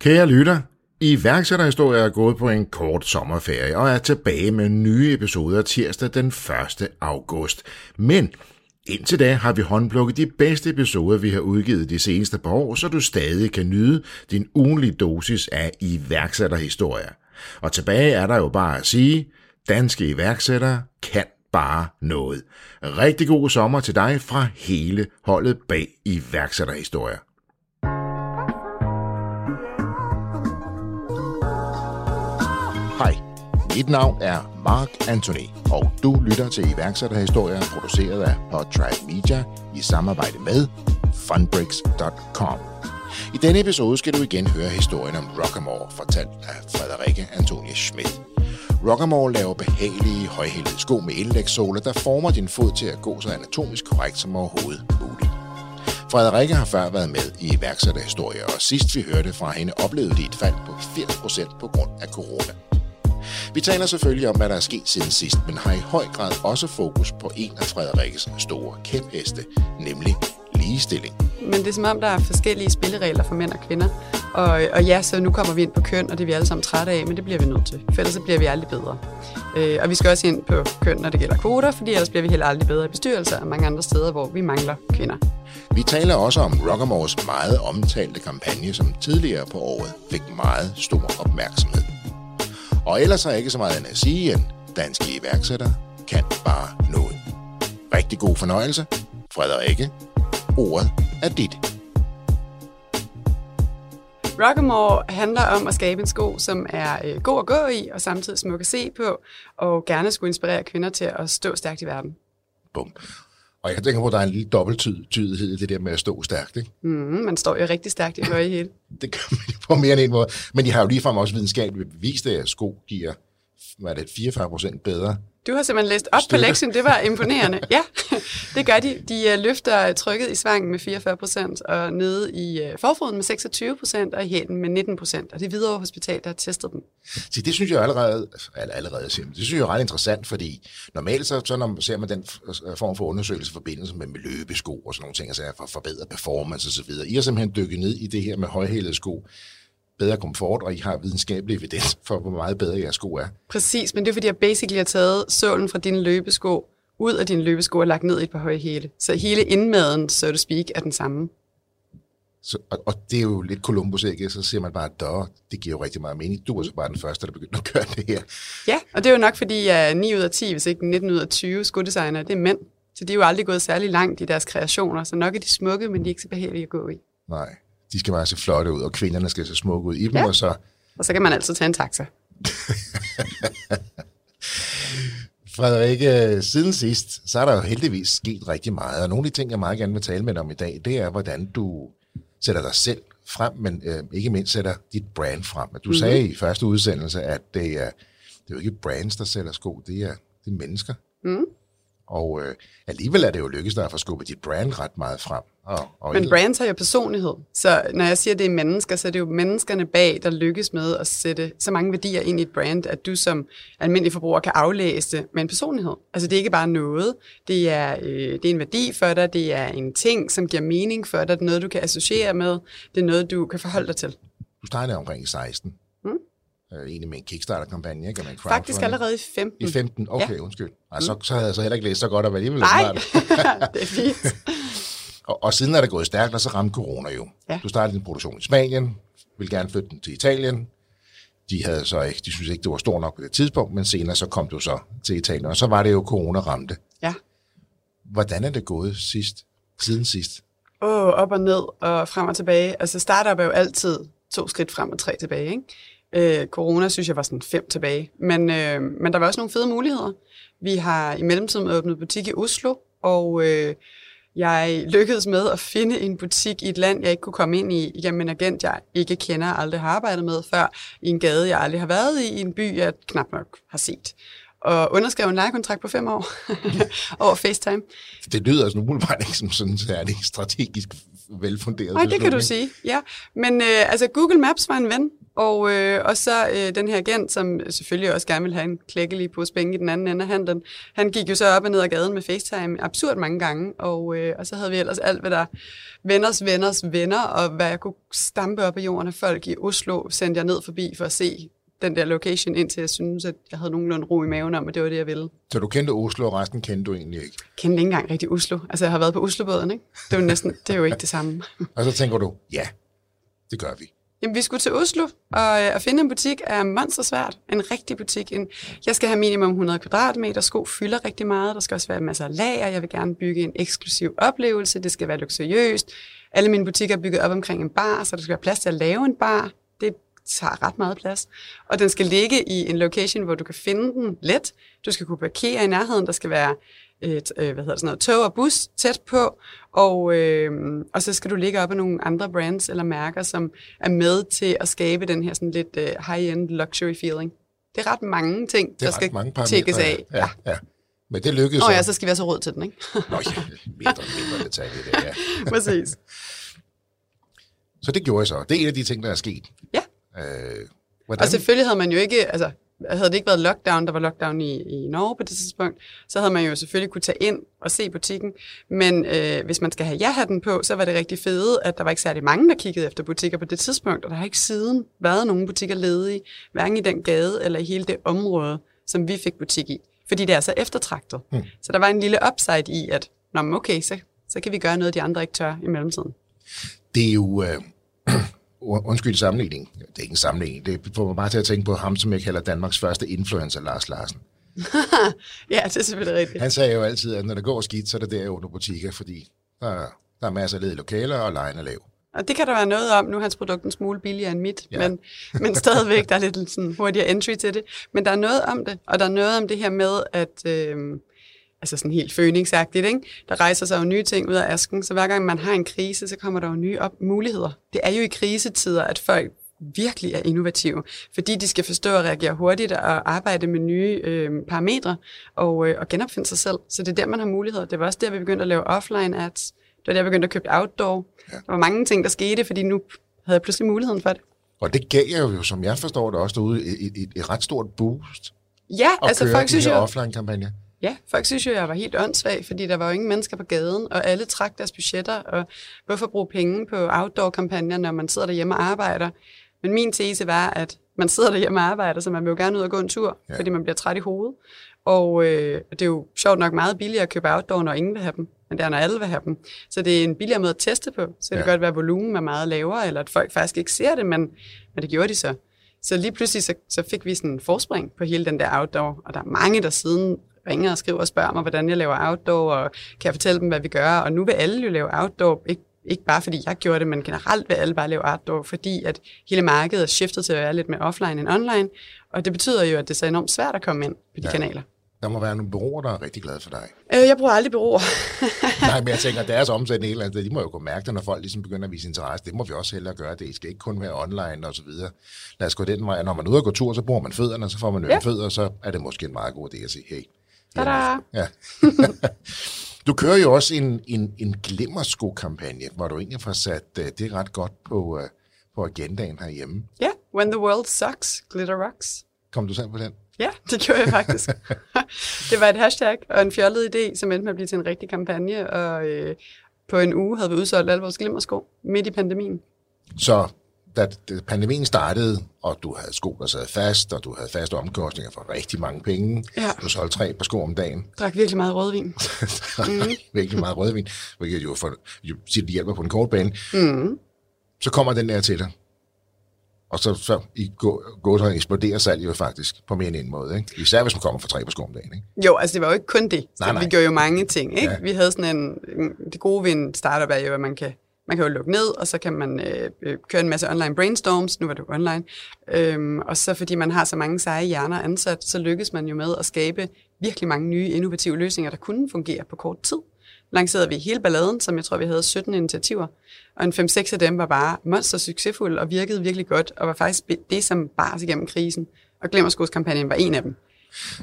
Kære lytter, iværksætterhistorie er gået på en kort sommerferie og er tilbage med nye episoder tirsdag den 1. august. Men indtil da har vi håndplukket de bedste episoder, vi har udgivet de seneste par år, så du stadig kan nyde din ugenlige dosis af iværksætterhistorier. Og tilbage er der jo bare at sige, danske iværksættere kan bare noget. Rigtig god sommer til dig fra hele holdet bag iværksætterhistorier. Mit navn er Mark Anthony, og du lytter til iværksætterhistorier produceret af Podtribe Media i samarbejde med funbricks.com. I denne episode skal du igen høre historien om Rockamore, fortalt af Frederikke Antonie Schmidt. Rockamore laver behagelige, højhældede sko med indlægssåler, der former din fod til at gå så anatomisk korrekt som overhovedet muligt. Frederikke har før været med i iværksætterhistorier, og sidst vi hørte fra hende, oplevede de et fald på 80% på grund af corona. Vi taler selvfølgelig om, hvad der er sket siden sidst, men har i høj grad også fokus på en af Frederikkes store kæpheste, nemlig ligestilling. Men det er som om, der er forskellige spilleregler for mænd og kvinder. Og, og ja, så nu kommer vi ind på køn, og det er vi alle sammen trætte af, men det bliver vi nødt til. For ellers så bliver vi aldrig bedre. Øh, og vi skal også ind på køn, når det gælder kvoter, fordi ellers bliver vi heller aldrig bedre i bestyrelser og mange andre steder, hvor vi mangler kvinder. Vi taler også om Rockamores meget omtalte kampagne, som tidligere på året fik meget stor opmærksomhed. Og ellers er ikke så meget andet at sige, end danske iværksættere kan bare noget. Rigtig god fornøjelse. Frederikke, ordet er dit. Rockamore handler om at skabe en sko, som er øh, god at gå i, og samtidig smuk at se på, og gerne skulle inspirere kvinder til at stå stærkt i verden. Bum. Og jeg tænker på, at der er en lille dobbelttydighed i det der med at stå stærkt. Ikke? Mm, man står jo rigtig stærkt i høje hele. Det gør man jo på mere end en måde. Men de har jo ligefrem også videnskabeligt bevist, at sko giver hvad er det, 44 procent bedre du har simpelthen læst op Styrke. på lektien, det var imponerende. Ja, det gør de. De øh, løfter trykket i svangen med 44 procent, og nede i øh, forfoden med 26 procent, og i hælen med 19 procent. Og det er videre hospital, der har testet dem. Så det synes jeg allerede, eller allerede det synes jeg er ret interessant, fordi normalt så, så når man ser man den form for undersøgelse i forbindelse med, med løbesko og sådan nogle ting, altså for at forbedre performance osv. I har simpelthen dykket ned i det her med højhælede sko bedre komfort, og I har videnskabelig evidens for, hvor meget bedre jeres sko er. Præcis, men det er fordi, jeg basically har taget sålen fra dine løbesko ud af dine løbesko og lagt ned i et par høje hæle. Så hele indmaden, so to speak, er den samme. Så, og, og det er jo lidt Columbus, ikke? Så siger man bare, at det giver jo rigtig meget mening. Du er så bare den første, der begyndte at gøre det her. Ja, og det er jo nok, fordi jeg er 9 ud af 10, hvis ikke 19 ud af 20 skodesigner, det er mænd. Så de er jo aldrig gået særlig langt i deres kreationer. Så nok er de smukke, men de er ikke så behagelige at gå i. Nej de skal bare se flotte ud, og kvinderne skal se smukke ud i dem, ja. og så... Og så kan man altid tage en taxa. Frederikke, siden sidst, så er der jo heldigvis sket rigtig meget, og nogle af de ting, jeg meget gerne vil tale med dig om i dag, det er, hvordan du sætter dig selv frem, men øh, ikke mindst sætter dit brand frem. Du mm-hmm. sagde i første udsendelse, at det er, det er jo ikke brands, der sælger sko, det er, det er mennesker. Mm. Og øh, alligevel er det jo lykkedes dig at få skubbet dit brand ret meget frem. Og, og Men brands har jo personlighed. Så når jeg siger, at det er mennesker, så er det jo menneskerne bag, der lykkes med at sætte så mange værdier ind i et brand, at du som almindelig forbruger kan aflæse det med en personlighed. Altså det er ikke bare noget. Det er, øh, det er en værdi for dig. Det er en ting, som giver mening for dig. Det er noget, du kan associere med. Det er noget, du kan forholde dig til. Du startede omkring 16 øh, egentlig med en Kickstarter-kampagne, ikke? Med en Faktisk allerede i 15. I 15, okay, ja. undskyld. Ej, så, så havde jeg så heller ikke læst så godt op alligevel. Nej, det er fint. og, og siden er det gået stærkt, og så ramte corona jo. Ja. Du startede din produktion i Spanien, ville gerne flytte den til Italien. De havde så ikke, de synes ikke, det var stort nok på det tidspunkt, men senere så kom du så til Italien, og så var det jo corona ramte. Ja. Hvordan er det gået sidst, siden sidst? Åh, oh, op og ned og frem og tilbage. Altså startup er jo altid to skridt frem og tre tilbage, ikke? Øh, corona synes jeg var sådan fem tilbage. Men, øh, men der var også nogle fede muligheder. Vi har i mellemtiden åbnet butik i Oslo, og øh, jeg lykkedes med at finde en butik i et land, jeg ikke kunne komme ind i, igennem en agent, jeg ikke kender og aldrig har arbejdet med før, i en gade, jeg aldrig har været i, i en by, jeg knap nok har set. Og underskrev en lejekontrakt på fem år over FaceTime. Det lyder altså umiddelbart ikke som sådan særlig strategisk velfunderet Nej, det kan du sige, ja. Men øh, altså, Google Maps var en ven, Og, øh, og så øh, den her agent, som selvfølgelig også gerne vil have en klækkelig pose penge i den anden ende af handlen, han gik jo så op og ned ad gaden med FaceTime absurd mange gange, og, øh, og så havde vi ellers alt, hvad der venners venners venner, og hvad jeg kunne stampe op af jorden af folk i Oslo, sendte jeg ned forbi for at se den der location, indtil jeg synes, at jeg havde nogenlunde ro i maven om, at det var det, jeg ville. Så du kendte Oslo, og resten kendte du egentlig ikke? Jeg kendte ikke engang rigtig Oslo. Altså, jeg har været på Oslobåden, ikke? Det er jo, næsten, det er jo ikke det samme. og så tænker du, ja, det gør vi. Jamen, vi skulle til Oslo, og øh, at finde en butik er monster svært. En rigtig butik. En, jeg skal have minimum 100 kvadratmeter. Sko fylder rigtig meget. Der skal også være masser af lager. Jeg vil gerne bygge en eksklusiv oplevelse. Det skal være luksuriøst. Alle mine butikker er bygget op omkring en bar, så der skal være plads til at lave en bar. Det tager ret meget plads. Og den skal ligge i en location, hvor du kan finde den let. Du skal kunne parkere i nærheden. Der skal være et øh, hvad hedder det, sådan noget, tog og bus tæt på, og, øh, og så skal du ligge op af nogle andre brands eller mærker, som er med til at skabe den her sådan lidt øh, high-end luxury feeling. Det er ret mange ting, der skal tækkes af. Ja, ja. ja. Men det lykkedes. Oh, ja, så skal vi have så råd til den, ikke? Nå ja, mindre, mindre detalje det, ja. Præcis. Så det gjorde jeg så. Det er en af de ting, der er sket. Ja. Øh, hvordan? Og selvfølgelig havde man jo ikke, altså havde det ikke været lockdown, der var lockdown i, i Norge på det tidspunkt, så havde man jo selvfølgelig kunne tage ind og se butikken. Men øh, hvis man skal have ja-hatten på, så var det rigtig fede, at der var ikke særlig mange, der kiggede efter butikker på det tidspunkt, og der har ikke siden været nogen butikker ledige, hverken i den gade eller i hele det område, som vi fik butik i. Fordi det er så eftertragtet. Mm. Så der var en lille upside i, at Nå, okay, så, så kan vi gøre noget, de andre ikke tør i mellemtiden. Det er jo... Øh undskyld sammenligning, det er ikke en sammenligning, det får mig bare til at tænke på ham, som jeg kalder Danmarks første influencer, Lars Larsen. ja, det er selvfølgelig rigtigt. Han sagde jo altid, at når det går skidt, så er det der under butikker, fordi der, der er masser af ledige lokaler, og lejen er lav. Og det kan der være noget om. Nu er hans produkt en smule billigere end mit, ja. men, men stadigvæk, der er lidt sådan hurtigere entry til det. Men der er noget om det, og der er noget om det her med, at... Øh, altså sådan helt føningsagtigt, ikke? Der rejser sig jo nye ting ud af asken, så hver gang man har en krise, så kommer der jo nye op muligheder. Det er jo i krisetider, at folk virkelig er innovative, fordi de skal forstå og reagere hurtigt og arbejde med nye øh, parametre og, øh, og genopfinde sig selv. Så det er der, man har muligheder. Det var også der, vi begyndte at lave offline ads. Det var der, vi begyndte at købe outdoor. Ja. Der var mange ting, der skete, fordi nu havde jeg pludselig muligheden for det. Og det gav jo, som jeg forstår det, også derude et, et, et, et ret stort boost. Ja, altså folk synes jo... offline-kampagne. Ja, folk synes jo, jeg var helt åndssvag, fordi der var jo ingen mennesker på gaden, og alle trak deres budgetter, og hvorfor bruge penge på outdoor-kampagner, når man sidder derhjemme og arbejder? Men min tese var, at man sidder derhjemme og arbejder, så man vil jo gerne ud og gå en tur, ja. fordi man bliver træt i hovedet. Og øh, det er jo sjovt nok meget billigere at købe outdoor, når ingen vil have dem, men det er, når alle vil have dem. Så det er en billigere måde at teste på. Så det ja. kan godt være, at volumen er meget lavere, eller at folk faktisk ikke ser det, men, men det gjorde de så. Så lige pludselig så, så fik vi sådan en forspring på hele den der outdoor, og der er mange, der siden ringer og skriver og spørger mig, hvordan jeg laver outdoor, og kan jeg fortælle dem, hvad vi gør. Og nu vil alle jo lave outdoor, ikke, ikke bare fordi jeg gjorde det, men generelt vil alle bare lave outdoor, fordi at hele markedet er skiftet til at være lidt mere offline end online. Og det betyder jo, at det er så enormt svært at komme ind på de ja. kanaler. Der må være nogle bureauer, der er rigtig glade for dig. Øh, jeg bruger aldrig bureauer. Nej, men jeg tænker, at deres omsætning et eller andet, de må jo kunne mærke det, når folk ligesom begynder at vise interesse. Det må vi også hellere gøre. Det skal ikke kun være online og så videre. Lad os gå den vej. Når man er ude og gå tur, så bruger man fødderne, så får man ja. fødder, så er det måske en meget god idé at sige, hey, Tada! Ja. du kører jo også en, en, en glimmersko-kampagne, hvor du egentlig får sat uh, det ret godt på, uh, på agendaen herhjemme. Ja, yeah. When the World Sucks, Glitter Rocks. Kom du selv på den? Ja, det gjorde jeg faktisk. det var et hashtag og en fjollet idé, som endte med at blive til en rigtig kampagne, og øh, på en uge havde vi udsolgt alle vores glimmersko midt i pandemien. Så da pandemien startede, og du havde sko, der sad fast, og du havde faste omkostninger for rigtig mange penge. Ja. Du solgte tre par sko om dagen. Drak virkelig meget rødvin. mm. virkelig meget rødvin, hvilket jo, for, jo siger, det hjælper på en kort bane. Mm. Så kommer den der til dig. Og så, så i gåsøjne eksploderer salget jo faktisk på mere end en måde. Ikke? Især hvis man kommer for tre på sko om dagen. Ikke? Jo, altså det var jo ikke kun det. Nej, nej. Vi gjorde jo mange ting. Ikke? Ja. Vi havde sådan en, det gode ved en startup er jo, at man kan man kan jo lukke ned, og så kan man øh, øh, køre en masse online brainstorms, nu var det jo online, øhm, og så fordi man har så mange seje hjerner ansat, så lykkes man jo med at skabe virkelig mange nye innovative løsninger, der kunne fungere på kort tid. Lancerede vi hele balladen, som jeg tror, vi havde 17 initiativer, og en 5-6 af dem var bare monster succesfulde og virkede virkelig godt, og var faktisk det, som bar os igennem krisen. Og Glemmerskoskampagnen var en af dem.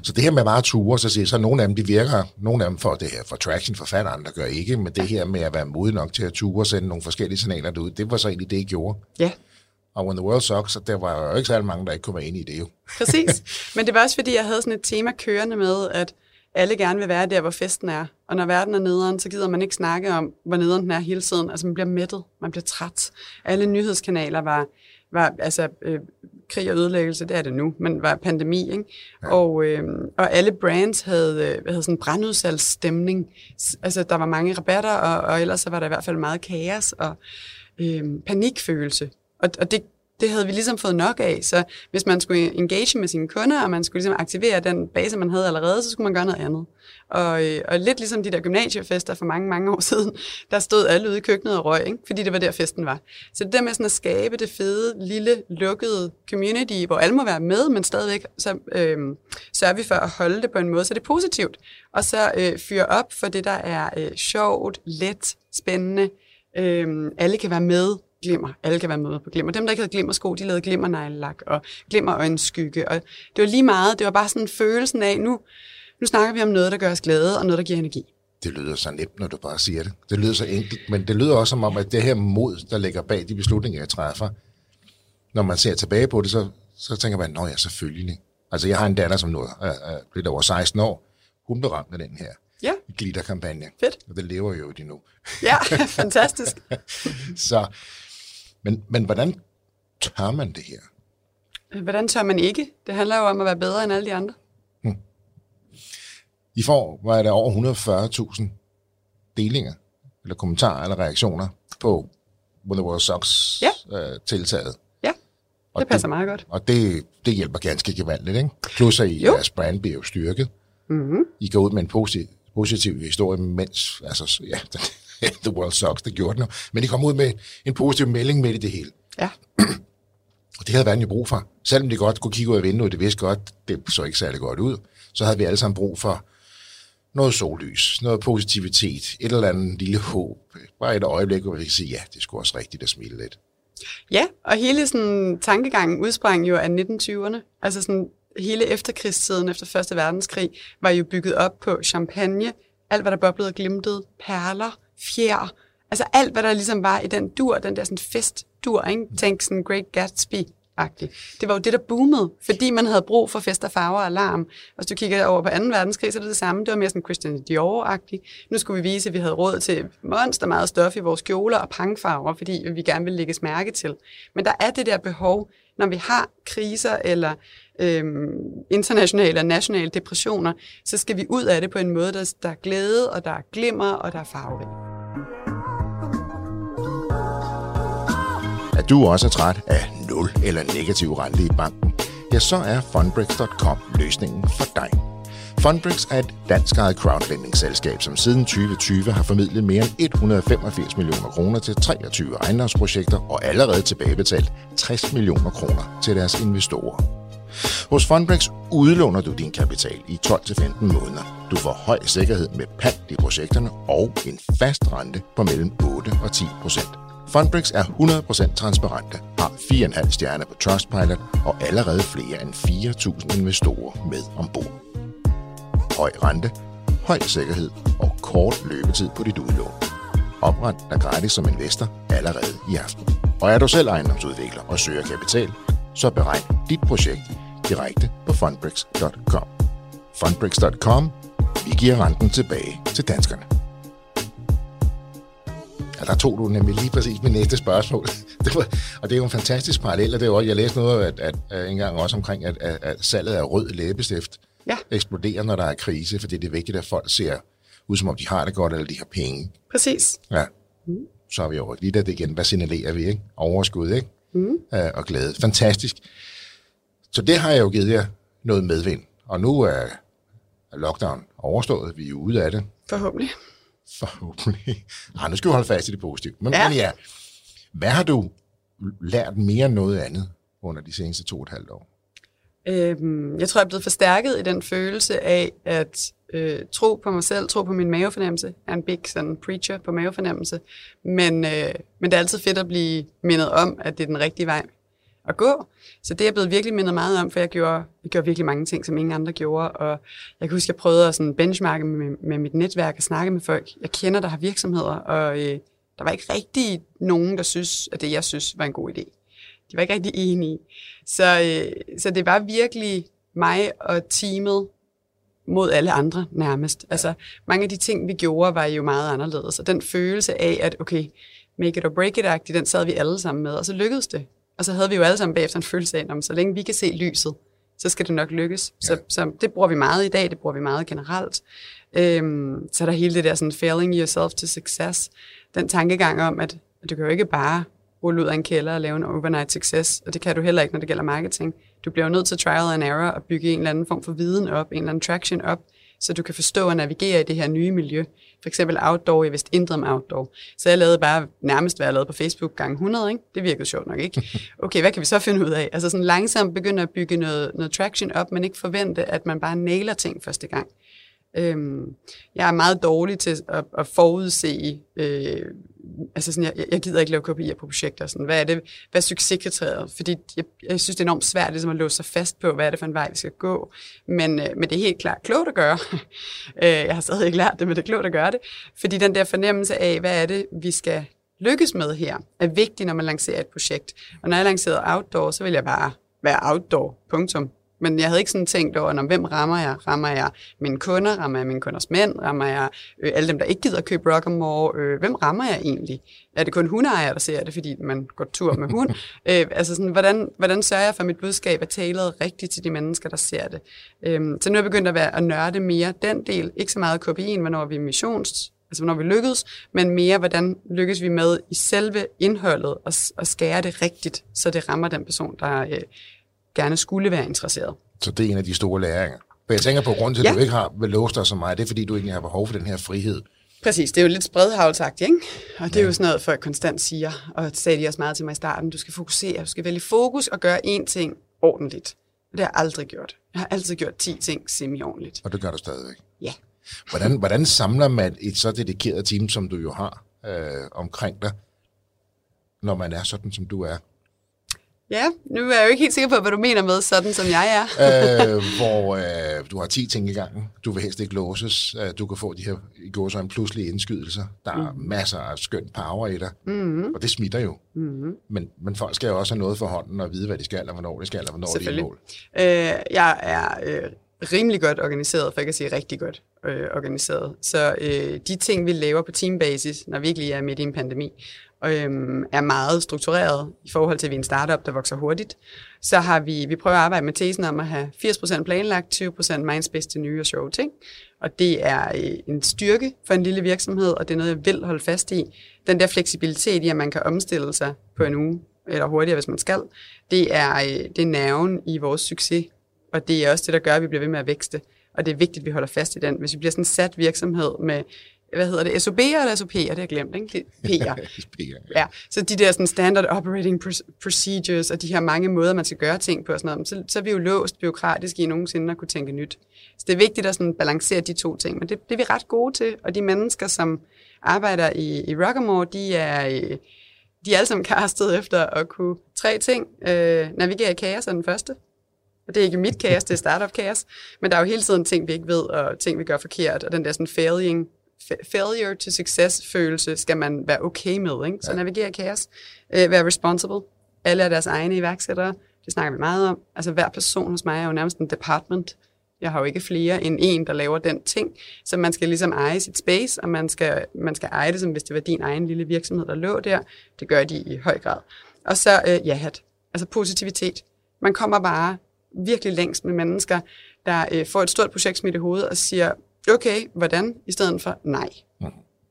Så det her med bare ture, så siger så nogle af dem, de virker, nogle af dem for det her, for traction for fat, andre gør ikke, men det her med at være modig nok til at ture og sende nogle forskellige signaler ud, det var så egentlig det, I gjorde. Ja. Og When the World Sucks, så der var jo ikke særlig mange, der ikke kunne være inde i det jo. Præcis. Men det var også, fordi jeg havde sådan et tema kørende med, at alle gerne vil være der, hvor festen er. Og når verden er nederen, så gider man ikke snakke om, hvor nederen den er hele tiden. Altså man bliver mættet, man bliver træt. Alle nyhedskanaler var, var altså øh, krig og ødelæggelse, det er det nu, men var pandemi, ikke? Ja. Og, øh, og alle brands havde, øh, havde sådan brandudsalgsstemning. Altså der var mange rabatter, og, og ellers så var der i hvert fald meget kaos og øh, panikfølelse. Og, og det, det havde vi ligesom fået nok af, så hvis man skulle engage med sine kunder, og man skulle ligesom aktivere den base, man havde allerede, så skulle man gøre noget andet. Og, øh, og lidt ligesom de der gymnasiefester for mange, mange år siden, der stod alle ude i køkkenet og røg, ikke? fordi det var der festen var. Så det der med sådan at skabe det fede, lille, lukkede community, hvor alle må være med, men stadigvæk så øh, sørger vi for at holde det på en måde, så det er positivt. Og så øh, fyre op for det, der er øh, sjovt, let, spændende, øh, alle kan være med, glimmer. Alle kan være med på glimmer. Dem, der ikke havde glimmersko, de lavede glimmernejlelak og glimmerøjenskygge. Og det var lige meget. Det var bare sådan følelsen af, nu, nu snakker vi om noget, der gør os glade, og noget, der giver energi. Det lyder så nemt, når du bare siger det. Det lyder så enkelt, men det lyder også som om, at det her mod, der ligger bag de beslutninger, jeg træffer, når man ser tilbage på det, så, så tænker man, nå ja, selvfølgelig. Altså, jeg har en datter, som nu er, er lidt over 16 år. Hun blev ramt af den her ja. glitterkampagne. Fedt. Og det lever jo i nu. Ja, fantastisk. så, men, men hvordan tør man det her? Hvordan tør man ikke? Det handler jo om at være bedre end alle de andre. Hmm. I får, var der over 140.000 delinger, eller kommentarer, eller reaktioner på When the World Sucks ja. øh, tiltaget. Ja, det og passer det, meget godt. Og det, det hjælper ganske gevaldigt, ikke? Plus at I, jeres brand bliver jo styrket. Mm-hmm. I går ud med en positiv, positiv historie, mens, altså, ja, The World Sucks, det gjorde den Men de kom ud med en positiv melding midt i det hele. Ja. Og det havde verden jo brug for. Selvom de godt kunne kigge ud af vinduet, det vidste godt, det så ikke særlig godt ud, så havde vi alle sammen brug for noget sollys, noget positivitet, et eller andet lille håb. Bare et øjeblik, hvor vi kan sige, ja, det skulle også rigtigt at smile lidt. Ja, og hele sådan, tankegangen udsprang jo af 1920'erne. Altså sådan, hele efterkrigstiden efter Første Verdenskrig var jo bygget op på champagne, alt hvad der boblede og glimtede, perler, fjer, altså alt, hvad der ligesom var i den dur, den der sådan festdur, ikke? Tænk sådan Great Gatsby -agtig. Det var jo det, der boomede, fordi man havde brug for fest og farver og alarm. Hvis du kigger over på 2. verdenskrig, så er det det samme. Det var mere sådan Christian Dior-agtigt. Nu skulle vi vise, at vi havde råd til monster meget stof i vores kjoler og pangfarver, fordi vi gerne ville lægges mærke til. Men der er det der behov, når vi har kriser eller øhm, internationale og nationale depressioner, så skal vi ud af det på en måde, der, der er glæde, og der er glimmer, og der er farverig. Er du også træt af nul eller negativ rente i banken, ja, så er Fundbrix.com løsningen for dig. Fundbricks er et dansk eget crowdfunding-selskab, som siden 2020 har formidlet mere end 185 millioner kroner til 23 ejendomsprojekter og allerede tilbagebetalt 60 millioner kroner til deres investorer. Hos Fundbricks udlåner du din kapital i 12-15 måneder. Du får høj sikkerhed med pant i projekterne og en fast rente på mellem 8 og 10 procent. Fundbricks er 100% transparente, har 4,5 stjerner på Trustpilot og allerede flere end 4.000 investorer med ombord. Høj rente, høj sikkerhed og kort løbetid på dit udlån. Opret dig gratis som investor allerede i aften. Og er du selv ejendomsudvikler og søger kapital, så beregn dit projekt direkte på fundbricks.com. Fundbricks.com. Vi giver renten tilbage til danskerne. Ja, der tog du nemlig lige præcis mit næste spørgsmål. Det var, og det er jo en fantastisk parallel, og det er jo, jeg læste noget at, at, at en også omkring, at, at, at salget af rød læbestift ja. eksploderer, når der er krise, fordi det er vigtigt, at folk ser ud, som om de har det godt, eller de har penge. Præcis. Ja. Mm. Så er vi over lige det igen. Hvad signalerer vi, ikke? Overskud, ikke? Mm. Uh, og glæde. Fantastisk. Så det har jeg jo givet jer noget medvind. Og nu er lockdown overstået. Vi er ude af det. Forhåbentlig. Forhåbentlig. Nej, nu skal vi holde fast i det positive. Men ja. men ja, hvad har du lært mere end noget andet under de seneste to og et halvt år? Øhm, jeg tror, jeg er blevet forstærket i den følelse af at øh, tro på mig selv, tro på min mavefornemmelse. Jeg er en big sådan, preacher på mavefornemmelse. Men, øh, men det er altid fedt at blive mindet om, at det er den rigtige vej at gå. Så det er jeg blevet virkelig mindet meget om, for jeg gjorde, jeg gjorde virkelig mange ting, som ingen andre gjorde. Og jeg kan huske, jeg prøvede at sådan benchmarke med, med mit netværk og snakke med folk, jeg kender, der har virksomheder, og øh, der var ikke rigtig nogen, der synes, at det, jeg synes, var en god idé. De var ikke rigtig enige. Så, øh, så det var virkelig mig og teamet mod alle andre nærmest. Altså, mange af de ting, vi gjorde, var jo meget anderledes. Og den følelse af, at okay, make it or break it den sad vi alle sammen med, og så lykkedes det. Og så havde vi jo alle sammen bagefter en følelse af, at så længe vi kan se lyset, så skal det nok lykkes. Ja. Så, så det bruger vi meget i dag, det bruger vi meget generelt. Øhm, så er der hele det der sådan, failing yourself to success. Den tankegang om, at du kan jo ikke bare rulle ud af en kælder og lave en overnight success, og det kan du heller ikke, når det gælder marketing. Du bliver jo nødt til trial and error og bygge en eller anden form for viden op, en eller anden traction op, så du kan forstå og navigere i det her nye miljø. For eksempel outdoor, jeg vidste intet om outdoor. Så jeg lavede bare nærmest, hvad jeg lavede på Facebook gang 100, ikke? Det virkede sjovt nok, ikke? Okay, hvad kan vi så finde ud af? Altså sådan langsomt begynde at bygge noget, noget traction op, men ikke forvente, at man bare nailer ting første gang. Øhm, jeg er meget dårlig til at, at forudse, øh, altså sådan, jeg, jeg gider ikke lave kopier på projekter. Sådan, hvad er det, hvad er succeskriteriet? Fordi jeg, jeg synes, det er enormt svært ligesom at låse sig fast på, hvad er det for en vej, vi skal gå. Men, øh, men det er helt klart klogt at gøre. Øh, jeg har stadig ikke lært det, men det er klogt at gøre det. Fordi den der fornemmelse af, hvad er det, vi skal lykkes med her, er vigtig, når man lancerer et projekt. Og når jeg lancerede Outdoor, så vil jeg bare være outdoor, punktum. Men jeg havde ikke sådan tænkt over, hvem rammer jeg? Rammer jeg mine kunder? Rammer jeg mine kunders mænd? Rammer jeg øh, alle dem, der ikke gider at købe Rockamore? Øh, hvem rammer jeg egentlig? Er det kun hundeejere, der ser det, fordi man går tur med hund? øh, altså sådan, hvordan, hvordan sørger jeg for, at mit budskab er tailet rigtigt til de mennesker, der ser det? Øh, så nu er jeg begyndt at, være, at nørde mere den del. Ikke så meget KPI'en, hvornår vi er missions, altså hvornår vi lykkes, men mere, hvordan lykkes vi med i selve indholdet og, og skære det rigtigt, så det rammer den person, der øh, gerne skulle være interesseret. Så det er en af de store læringer. For jeg tænker på, grund til, at ja. du ikke har låse dig så meget, det er fordi, du ikke har behov for den her frihed. Præcis, det er jo lidt spredhavlsagtigt, ikke? Og det ja. er jo sådan noget, folk konstant siger, og det sagde de også meget til mig i starten, du skal fokusere, du skal vælge fokus og gøre én ting ordentligt. Det har jeg aldrig gjort. Jeg har altid gjort 10 ting semi-ordentligt. Og det gør du stadigvæk? Ja. Hvordan, hvordan samler man et så dedikeret team, som du jo har øh, omkring dig, når man er sådan, som du er? Ja, nu er jeg jo ikke helt sikker på, hvad du mener med sådan, som jeg er. øh, hvor øh, du har 10 ting i gangen. Du vil helst ikke låses. Øh, du kan få de her i går så en pludselig indskydelser. Der er mm. masser af skønt power i dig. Mm. Og det smitter jo. Mm. Men, men folk skal jo også have noget for hånden og vide, hvad de skal, og hvornår de skal, og hvornår de er i mål. Øh, jeg er øh, rimelig godt organiseret, for ikke at sige rigtig godt øh, organiseret. Så øh, de ting, vi laver på teambasis, når vi ikke lige er midt i en pandemi, øhm, er meget struktureret i forhold til, at vi er en startup, der vokser hurtigt. Så har vi, vi prøver at arbejde med tesen om at have 80% planlagt, 20% mindspace til nye og sjove ting. Og det er øh, en styrke for en lille virksomhed, og det er noget, jeg vil holde fast i. Den der fleksibilitet i, at man kan omstille sig på en uge, eller hurtigere, hvis man skal, det er, øh, det er nerven i vores succes. Og det er også det, der gør, at vi bliver ved med at vækste. Og det er vigtigt, at vi holder fast i den. Hvis vi bliver sådan en sat virksomhed med hvad hedder det, SOB'er eller SOP'er, det har jeg glemt, ikke? P'er. ja. Så de der sådan standard operating procedures og de her mange måder, man skal gøre ting på og sådan noget, så, så er vi jo låst byråkratisk i nogensinde at kunne tænke nyt. Så det er vigtigt at sådan balancere de to ting, men det, det er vi ret gode til, og de mennesker, som arbejder i, i Rockamore, de er, de er alle sammen castet efter at kunne tre ting. Øh, navigere i kaos er den første. Og det er ikke mit kaos, det er startup kaos. Men der er jo hele tiden ting, vi ikke ved, og ting, vi gør forkert, og den der sådan failing failure to success følelse skal man være okay med. Ikke? Så ja. navigere kaos. Øh, være responsible. Alle er deres egne iværksættere. Det snakker vi meget om. Altså hver person hos mig er jo nærmest en department. Jeg har jo ikke flere end en, der laver den ting. Så man skal ligesom eje sit space, og man skal, man skal eje det, som hvis det var din egen lille virksomhed, der lå der. Det gør de i høj grad. Og så øh, ja-hat. Altså positivitet. Man kommer bare virkelig længst med mennesker, der øh, får et stort projekt smidt i hovedet og siger, okay, hvordan, i stedet for nej. Mm.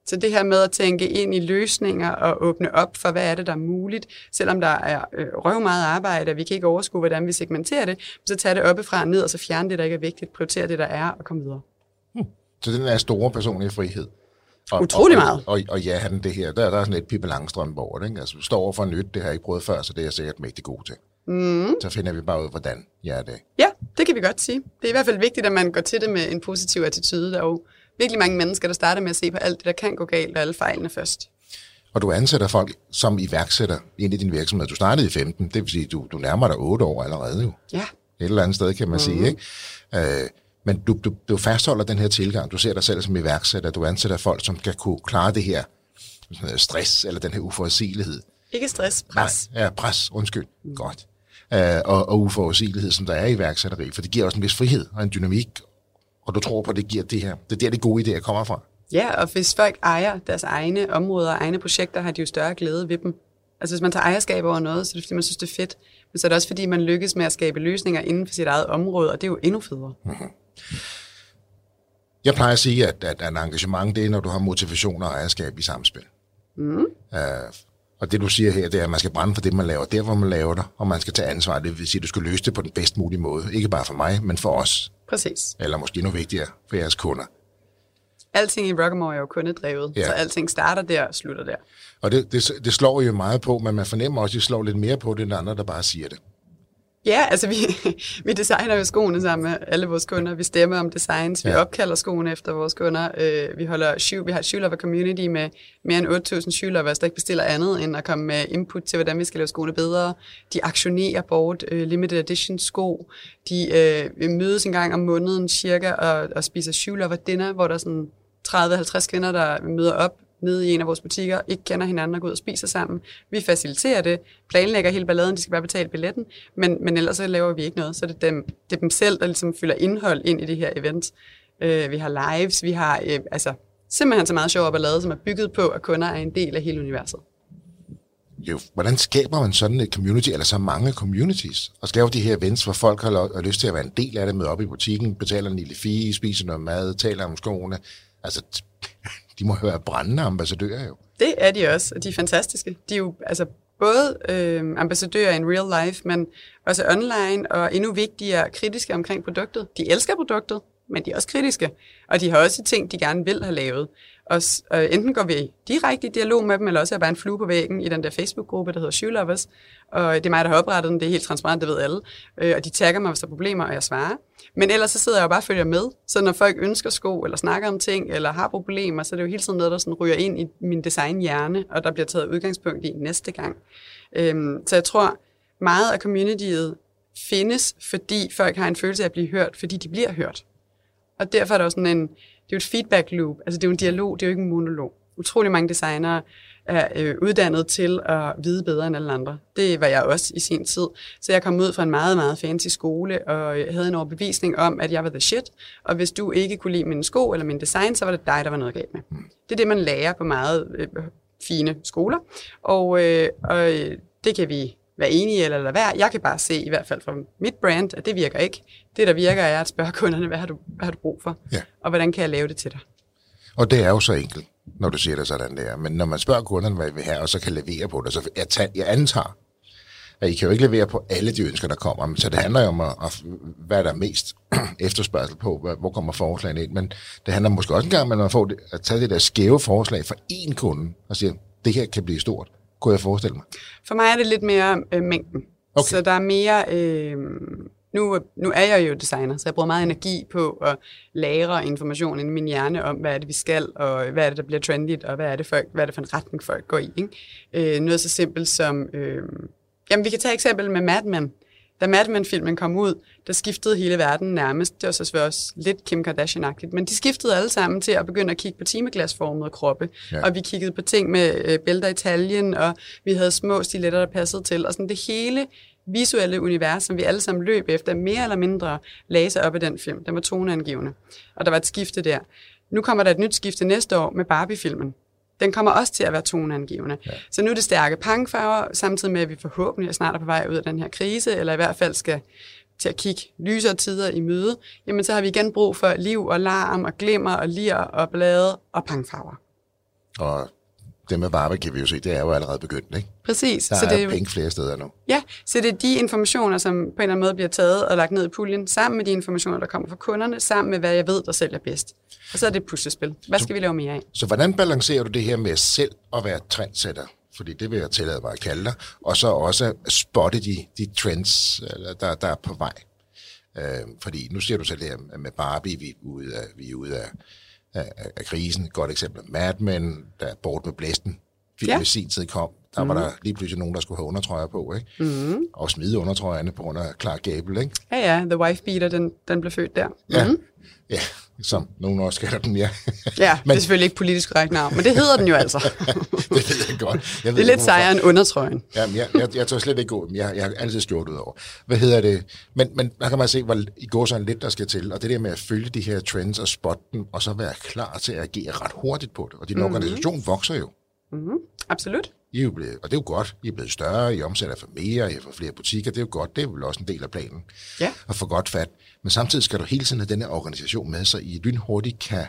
Så det her med at tænke ind i løsninger og åbne op for, hvad er det, der er muligt, selvom der er øh, røv meget arbejde, og vi kan ikke overskue, hvordan vi segmenterer det, så tage det oppefra og ned, og så fjerne det, der ikke er vigtigt, prioritere det, der er, og komme videre. Mm. Så den er store personlige frihed. Og, Utrolig meget. Og, og, og ja, han det her, der, der er sådan et Pippi Langstrøm over det. Ikke? Altså, du står over for nyt, det har jeg ikke prøvet før, så det er jeg sikkert mægtig god til. Mm. Så finder vi bare ud, hvordan jeg er det. Ja, det kan vi godt sige. Det er i hvert fald vigtigt, at man går til det med en positiv attitude. Der er jo virkelig mange mennesker, der starter med at se på alt det, der kan gå galt, og alle fejlene først. Og du ansætter folk som iværksætter ind i din virksomhed. Du startede i 15, det vil sige, du, du nærmer dig 8 år allerede jo. Ja. Et eller andet sted, kan man mm. sige. Ikke? Øh, men du, du, du fastholder den her tilgang. Du ser dig selv som iværksætter. Du ansætter folk, som kan kunne klare det her stress eller den her uforudsigelighed. Ikke stress, pres. Nej, ja, pres, undskyld. Mm. Godt. Uh, og, og uforudsigelighed, som der er i værksætteri, for det giver også en vis frihed og en dynamik, og du tror på, at det giver det her. Det er der, det gode idéer kommer fra. Ja, og hvis folk ejer deres egne områder og egne projekter, har de jo større glæde ved dem. Altså hvis man tager ejerskab over noget, så er det fordi, man synes, det er fedt. Men så er det også fordi, man lykkes med at skabe løsninger inden for sit eget område, og det er jo endnu federe. Mm-hmm. Jeg plejer at sige, at, at, at engagement, det er, når du har motivation og ejerskab i samspil. Mm. Uh, og det, du siger her, det er, at man skal brænde for det, man laver, der hvor man laver det, og man skal tage ansvar. Det vil sige, at du skal løse det på den bedst mulige måde. Ikke bare for mig, men for os. Præcis. Eller måske endnu vigtigere, for jeres kunder. Alting i Rockamore er jo kundedrevet, ja. så alting starter der og slutter der. Og det, det, det slår jo meget på, men man fornemmer også, at det slår lidt mere på det, end andre, der bare siger det. Ja, altså vi, vi designer jo skoene sammen med alle vores kunder. Vi stemmer om designs, vi ja. opkalder skoene efter vores kunder. Øh, vi, holder shoe, vi har et shoe lover community med mere end 8.000 shoe lovers, der ikke bestiller andet end at komme med input til, hvordan vi skal lave skoene bedre. De aktionerer bort øh, limited edition sko. De øh, mødes en gang om måneden cirka og, og spiser shoe lover dinner, hvor der er sådan 30-50 kvinder, der møder op nede i en af vores butikker, ikke kender hinanden og går ud og spiser sammen. Vi faciliterer det, planlægger hele balladen, de skal bare betale billetten, men, men ellers så laver vi ikke noget. Så det er dem, det er dem selv, der ligesom fylder indhold ind i det her event. Øh, vi har lives, vi har øh, altså, simpelthen så meget sjov ballade, som er bygget på, at kunder er en del af hele universet. Jo, hvordan skaber man sådan et community, eller så mange communities, og skaber de her events, hvor folk har, lyst til at være en del af det, med op i butikken, betaler en lille fee, spiser noget mad, taler om skoene. Altså, de må høre brændende ambassadører jo. Det er de også, og de er fantastiske. De er jo altså både øh, ambassadører in real life, men også online, og endnu vigtigere kritiske omkring produktet. De elsker produktet, men de er også kritiske, og de har også ting, de gerne vil have lavet. Og øh, enten går vi direkte i dialog med dem, eller også er bare en flue på væggen i den der Facebook-gruppe, der hedder Shoe Lovers. Og det er mig, der har oprettet den, det er helt transparent, det ved alle. Øh, og de tagger mig, hvis der er problemer, og jeg svarer. Men ellers så sidder jeg og bare og følger med. Så når folk ønsker sko, eller snakker om ting, eller har problemer, så er det jo hele tiden noget, der sådan ryger ind i min designhjerne, og der bliver taget udgangspunkt i næste gang. Øh, så jeg tror, meget af communityet findes, fordi folk har en følelse af at blive hørt, fordi de bliver hørt. Og derfor er der også sådan en, jo et feedback loop, altså det er jo en dialog, det er jo ikke en monolog. Utrolig mange designere er øh, uddannet til at vide bedre end alle andre. Det var jeg også i sin tid. Så jeg kom ud fra en meget, meget fancy skole og øh, havde en overbevisning om, at jeg var the shit. Og hvis du ikke kunne lide min sko eller min design, så var det dig, der var noget galt med. Det er det, man lærer på meget øh, fine skoler. Og, øh, og øh, det kan vi være enige eller lade være. Jeg kan bare se, i hvert fald fra mit brand, at det virker ikke. Det, der virker, er at spørge kunderne, hvad har du, hvad har du brug for? Ja. Og hvordan kan jeg lave det til dig? Og det er jo så enkelt, når du siger det sådan der. Men når man spørger kunderne, hvad vi vil have, og så kan levere på det, så jeg, tager, jeg antager, at I kan jo ikke levere på alle de ønsker, der kommer. Så det handler jo om, at, hvad der er mest efterspørgsel på, hvor kommer forslagene ind. Men det handler måske også engang om, at man får det, at tage det der skæve forslag fra én kunde, og sige, det her kan blive stort kunne jeg forestille mig? For mig er det lidt mere øh, mængden. Okay. Så der er mere... Øh, nu, nu er jeg jo designer, så jeg bruger meget energi på at lagre information i min hjerne om, hvad er det, vi skal, og hvad er det, der bliver trendigt, og hvad er det, folk, hvad er det for en retning, folk går i. Ikke? Øh, noget så simpelt som... Øh, jamen, vi kan tage eksempel med Mad Men. Da Mad Men-filmen kom ud, der skiftede hele verden nærmest. Det var så også lidt Kim Kardashian-agtigt, men de skiftede alle sammen til at begynde at kigge på timeglasformede kroppe. Ja. Og vi kiggede på ting med øh, bælter i taljen, og vi havde små stiletter, der passede til. Og sådan det hele visuelle univers, som vi alle sammen løb efter, mere eller mindre lagde sig op i den film. Den var toneangivende. Og der var et skifte der. Nu kommer der et nyt skifte næste år med Barbie-filmen den kommer også til at være toneangivende. Ja. Så nu er det stærke punkfarver, samtidig med, at vi forhåbentlig snart er på vej ud af den her krise, eller i hvert fald skal til at kigge lysere tider i møde, jamen så har vi igen brug for liv og larm og glimmer og lir og blade og punkfarver. Og det med Barbie kan vi jo se, det er jo allerede begyndt, ikke? Præcis. Der så er det, penge flere steder nu. Ja, så det er de informationer, som på en eller anden måde bliver taget og lagt ned i puljen, sammen med de informationer, der kommer fra kunderne, sammen med, hvad jeg ved, der sælger bedst. Og så er det et puslespil. Hvad skal så, vi lave mere af? Så hvordan balancerer du det her med selv at være trendsætter? Fordi det vil jeg tillade mig at kalde dig. Og så også spotte de, de trends, der, der er på vej. Øh, fordi nu ser du selv det her med Barbie, vi er ude af, vi er ude af af, af krisen. Et godt eksempel Mad Men, der er bort med blæsten. Filmen ja. i sin tid kom. Der var der lige pludselig nogen, der skulle have undertrøjer på, ikke? Mm. Og smide undertrøjerne på grund af Clark Gable, ikke? Ja, ja, The Wife Beater, den, den blev født der. Ja, Mhm. ja som nogen også kalder den, ja. Ja, men, det er selvfølgelig ikke politisk korrekt navn, men det hedder den jo altså. det ved jeg godt. Jeg ved Det er lidt sejere end undertrøjen. Jamen, jeg, jeg, jeg tør slet ikke gå, jeg, jeg har altid skjort ud over. Hvad hedder det? Men, men der kan man se, hvor i går sådan lidt, der skal til. Og det der med at følge de her trends og spotte dem, og så være klar til at agere ret hurtigt på det. Og din mm-hmm. organisation vokser jo. Absolut. I er jo blevet, og det er jo godt. I er blevet større, I omsætter for mere, I får flere butikker. Det er jo godt. Det er vel også en del af planen. Ja. At få godt fat. Men samtidig skal du hele tiden have denne organisation med, så I lynhurtigt kan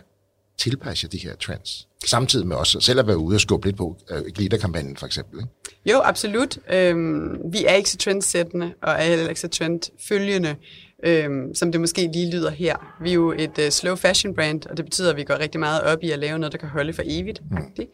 tilpasse jer de her trends. Samtidig med også selv at være ude og skubbe lidt på uh, glitterkampagnen for eksempel. Ikke? Jo, absolut. Øhm, vi er ikke så trendsættende, og er heller ikke så trendfølgende, øhm, som det måske lige lyder her. Vi er jo et uh, slow fashion brand, og det betyder, at vi går rigtig meget op i at lave noget, der kan holde for evigt. Mm.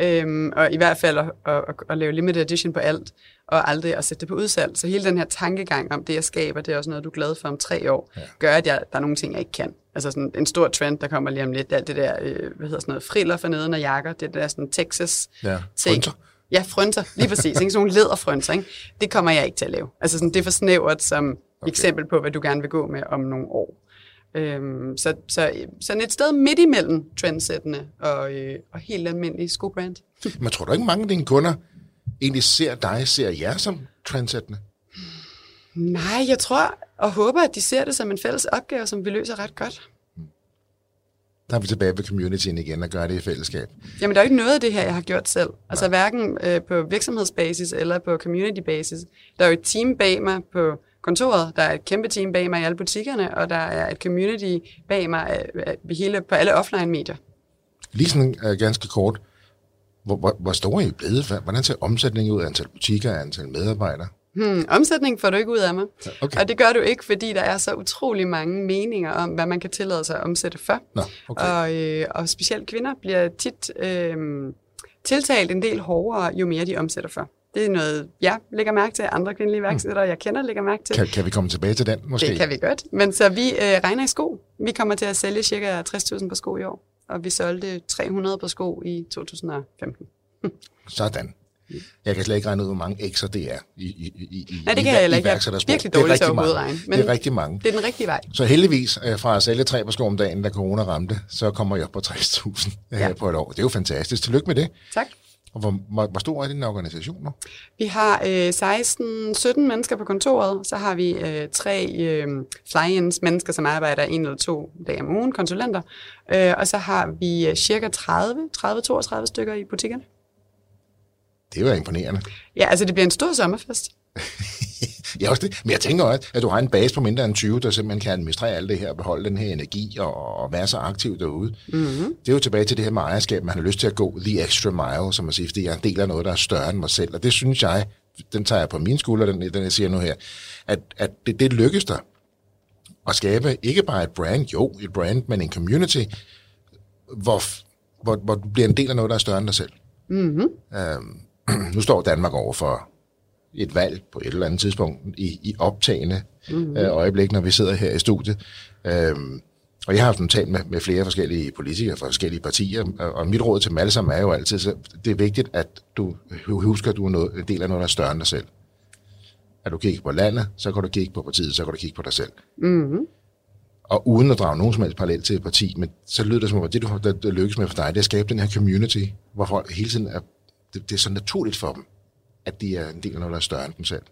Øhm, og i hvert fald at, at, at, at lave limited edition på alt, og aldrig at sætte det på udsalg. Så hele den her tankegang om det, jeg skaber, det er også noget, du er glad for om tre år, ja. gør, at jeg, der er nogle ting, jeg ikke kan. Altså sådan en stor trend, der kommer lige om lidt, alt det der, øh, hvad hedder sådan noget, friller for neden og jakker, det der sådan Texas Ja, ting. Ja, frynser, lige præcis. Ikke? Sådan nogle læderfrynser, ikke? Det kommer jeg ikke til at lave. Altså sådan, det er for snævert som okay. eksempel på, hvad du gerne vil gå med om nogle år. Øhm, så, så sådan et sted midt imellem trendsættende og, øh, og helt almindelig skobrand. Men tror du ikke, mange af dine kunder egentlig ser dig, ser jer som trendsættende? Nej, jeg tror og håber, at de ser det som en fælles opgave, som vi løser ret godt. Der er vi tilbage ved communityen igen og gør det i fællesskab. Jamen, der er jo ikke noget af det her, jeg har gjort selv. Altså hverken øh, på virksomhedsbasis eller på community basis. Der er jo et team bag mig på kontoret, der er et kæmpe team bag mig i alle butikkerne, og der er et community bag mig øh, øh, hele, på alle offline-medier. Lige sådan uh, ganske kort. Hvor, hvor, hvor store er I blevet? Hvordan ser omsætningen ud? Antal butikker, antal medarbejdere? Hmm, omsætning får du ikke ud af mig. okay. Og det gør du ikke, fordi der er så utrolig mange meninger om, hvad man kan tillade sig at omsætte for. Nå, okay. Og, øh, og specielt kvinder bliver tit øh, tiltalt en del hårdere, jo mere de omsætter for. Det er noget, jeg lægger mærke til, andre kvindelige iværksættere, jeg kender, lægger mærke til. Kan, kan vi komme tilbage til den måske? Det kan vi godt. Men så vi øh, regner i sko. Vi kommer til at sælge ca. 60.000 på sko i år, og vi solgte 300 på sko i 2015. Sådan. Jeg kan slet ikke regne ud, hvor mange X'er det er i, i, i, i Nej, det i- kan jeg heller i ikke. Jeg er virkelig Det er dårlig til at hovedregne, men- Det er rigtig mange. Det er den rigtige vej. Så heldigvis, øh, fra at sælge tre på sko om dagen, da corona ramte, så kommer jeg op på 60.000 ja. Ja. på et år. Det er jo fantastisk. Tillykke med det. Tak. Og hvor, hvor, stor er din organisation nu? Vi har øh, 16-17 mennesker på kontoret. Så har vi øh, tre øh, fly-ins mennesker, som arbejder en eller to dage om ugen, konsulenter. Øh, og så har vi øh, cirka 30, 30-32 stykker i butikkerne. Det er jo imponerende. Ja, altså det bliver en stor sommerfest. Ja, også det. Men jeg tænker også, at du har en base på mindre end 20, der simpelthen kan administrere alt det her, beholde den her energi og, og være så aktiv derude. Mm-hmm. Det er jo tilbage til det her med ejerskab. Man har lyst til at gå the extra mile, som man siger, fordi jeg er en del af noget, der er større end mig selv. Og det synes jeg, den tager jeg på mine skuldre, den, den jeg siger nu her, at, at det, det lykkes dig at skabe ikke bare et brand, jo, et brand, men en community, hvor, hvor, hvor du bliver en del af noget, der er større end dig selv. Mm-hmm. Øhm, nu står Danmark over for et valg på et eller andet tidspunkt i, i optagende mm-hmm. øh, øjeblik, når vi sidder her i studiet. Øhm, og jeg har haft en talt med, med flere forskellige politikere fra forskellige partier, og, og mit råd til dem alle sammen er jo altid, så det er vigtigt, at du husker, at du er noget, en del af noget, der er større end dig selv. At du kigger på landet, så kan du kigge på partiet, så kan du kigge på dig selv. Mm-hmm. Og uden at drage nogen som helst parallel til et parti, men så lyder det som om, at det, du der lykkes med for dig, det er at skabe den her community, hvor folk hele tiden er, det, det er så naturligt for dem, at de er en del af noget, der er større end dem selv.